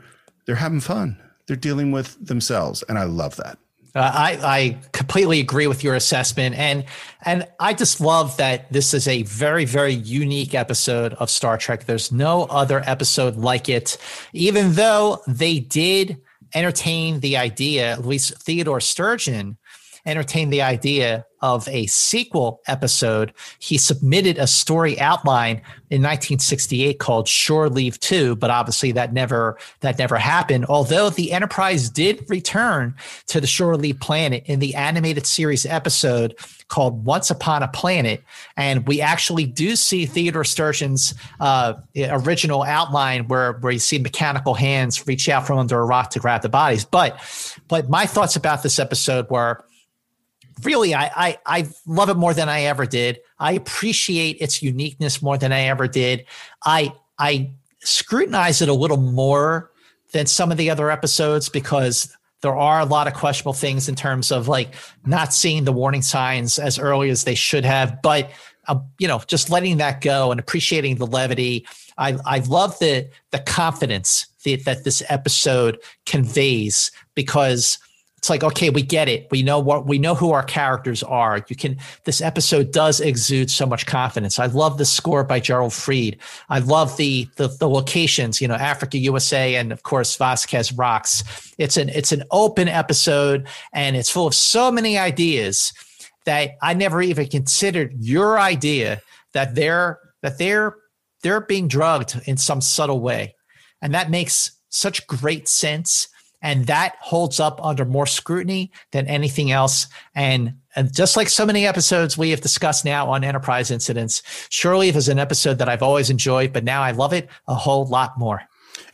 They're having fun. They're dealing with themselves. And I love that. Uh, I, I completely agree with your assessment, and and I just love that this is a very very unique episode of Star Trek. There's no other episode like it, even though they did entertain the idea. At least Theodore Sturgeon entertained the idea of a sequel episode. He submitted a story outline in 1968 called Shore Leave 2, but obviously that never that never happened. Although the Enterprise did return to the Shore Leave planet in the animated series episode called Once Upon a Planet, and we actually do see Theodore Sturgeon's uh, original outline where where you see mechanical hands reach out from under a rock to grab the bodies. But but my thoughts about this episode were really I, I I love it more than I ever did. I appreciate its uniqueness more than I ever did. I I scrutinize it a little more than some of the other episodes because there are a lot of questionable things in terms of like not seeing the warning signs as early as they should have, but uh, you know, just letting that go and appreciating the levity. I I love the the confidence that, that this episode conveys because it's like okay we get it. We know what we know who our characters are. You can this episode does exude so much confidence. I love the score by Gerald Fried. I love the the, the locations you know africa usa and of course vasquez rocks. It's an it's an open episode and it's full of so many ideas that i never even considered your idea that they're that they're they're being drugged in some subtle way. And that makes such great sense and that holds up under more scrutiny than anything else. And, and just like so many episodes we have discussed now on enterprise incidents, Shore Leave is an episode that I've always enjoyed, but now I love it a whole lot more.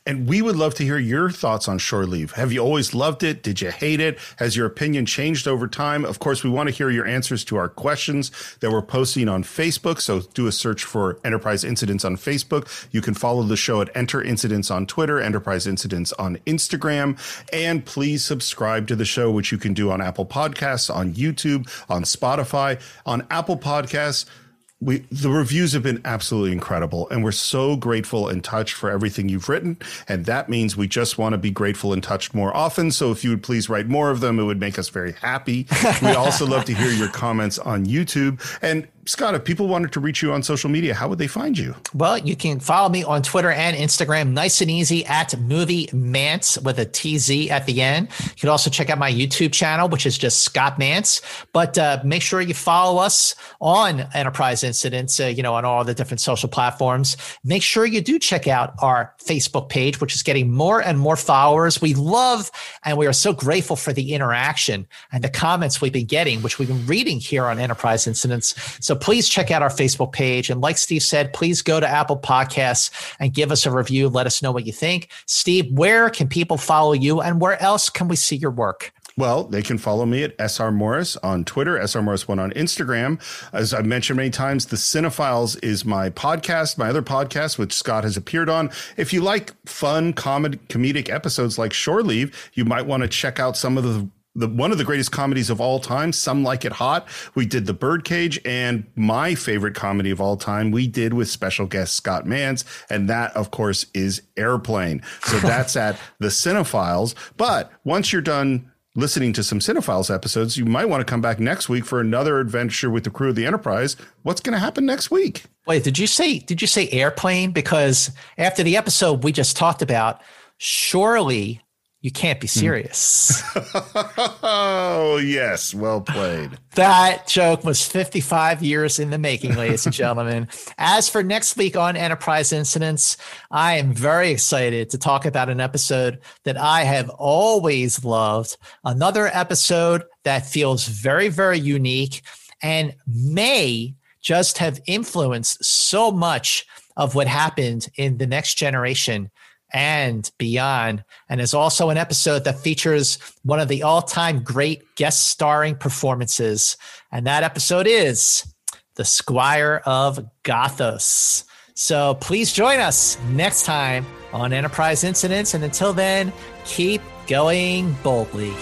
And we would love to hear your thoughts on shore leave. Have you always loved it? Did you hate it? Has your opinion changed over time? Of course, we want to hear your answers to our questions that we're posting on Facebook. So do a search for Enterprise Incidents on Facebook. You can follow the show at Enter Incidents on Twitter, Enterprise Incidents on Instagram, and please subscribe to the show, which you can do on Apple Podcasts, on YouTube, on Spotify, on Apple Podcasts we the reviews have been absolutely incredible and we're so grateful and touched for everything you've written and that means we just want to be grateful and touched more often so if you would please write more of them it would make us very happy. We also love to hear your comments on youtube and Scott, if people wanted to reach you on social media, how would they find you? Well, you can follow me on Twitter and Instagram, nice and easy at Movie Mantz with a TZ at the end. You can also check out my YouTube channel, which is just Scott Mantz. But uh, make sure you follow us on Enterprise Incidents, uh, you know, on all the different social platforms. Make sure you do check out our Facebook page, which is getting more and more followers. We love and we are so grateful for the interaction and the comments we've been getting, which we've been reading here on Enterprise Incidents. So so please check out our Facebook page. And like Steve said, please go to Apple Podcasts and give us a review. Let us know what you think. Steve, where can people follow you and where else can we see your work? Well, they can follow me at SR Morris on Twitter, SR Morris1 on Instagram. As I've mentioned many times, The Cinephiles is my podcast, my other podcast, which Scott has appeared on. If you like fun comedic episodes like Shore Leave, you might want to check out some of the the one of the greatest comedies of all time. Some like it hot. We did the Birdcage, and my favorite comedy of all time we did with special guest Scott Mantz, and that of course is Airplane. So that's at the Cinephiles. But once you're done listening to some Cinephiles episodes, you might want to come back next week for another adventure with the crew of the Enterprise. What's going to happen next week? Wait, did you say did you say airplane? Because after the episode we just talked about, surely you can't be serious. oh, yes. Well played. that joke was 55 years in the making, ladies and gentlemen. As for next week on Enterprise Incidents, I am very excited to talk about an episode that I have always loved. Another episode that feels very, very unique and may just have influenced so much of what happened in the next generation and beyond. And is also an episode that features one of the all time great guest starring performances. And that episode is The Squire of Gothos. So please join us next time on Enterprise Incidents. And until then, keep going boldly.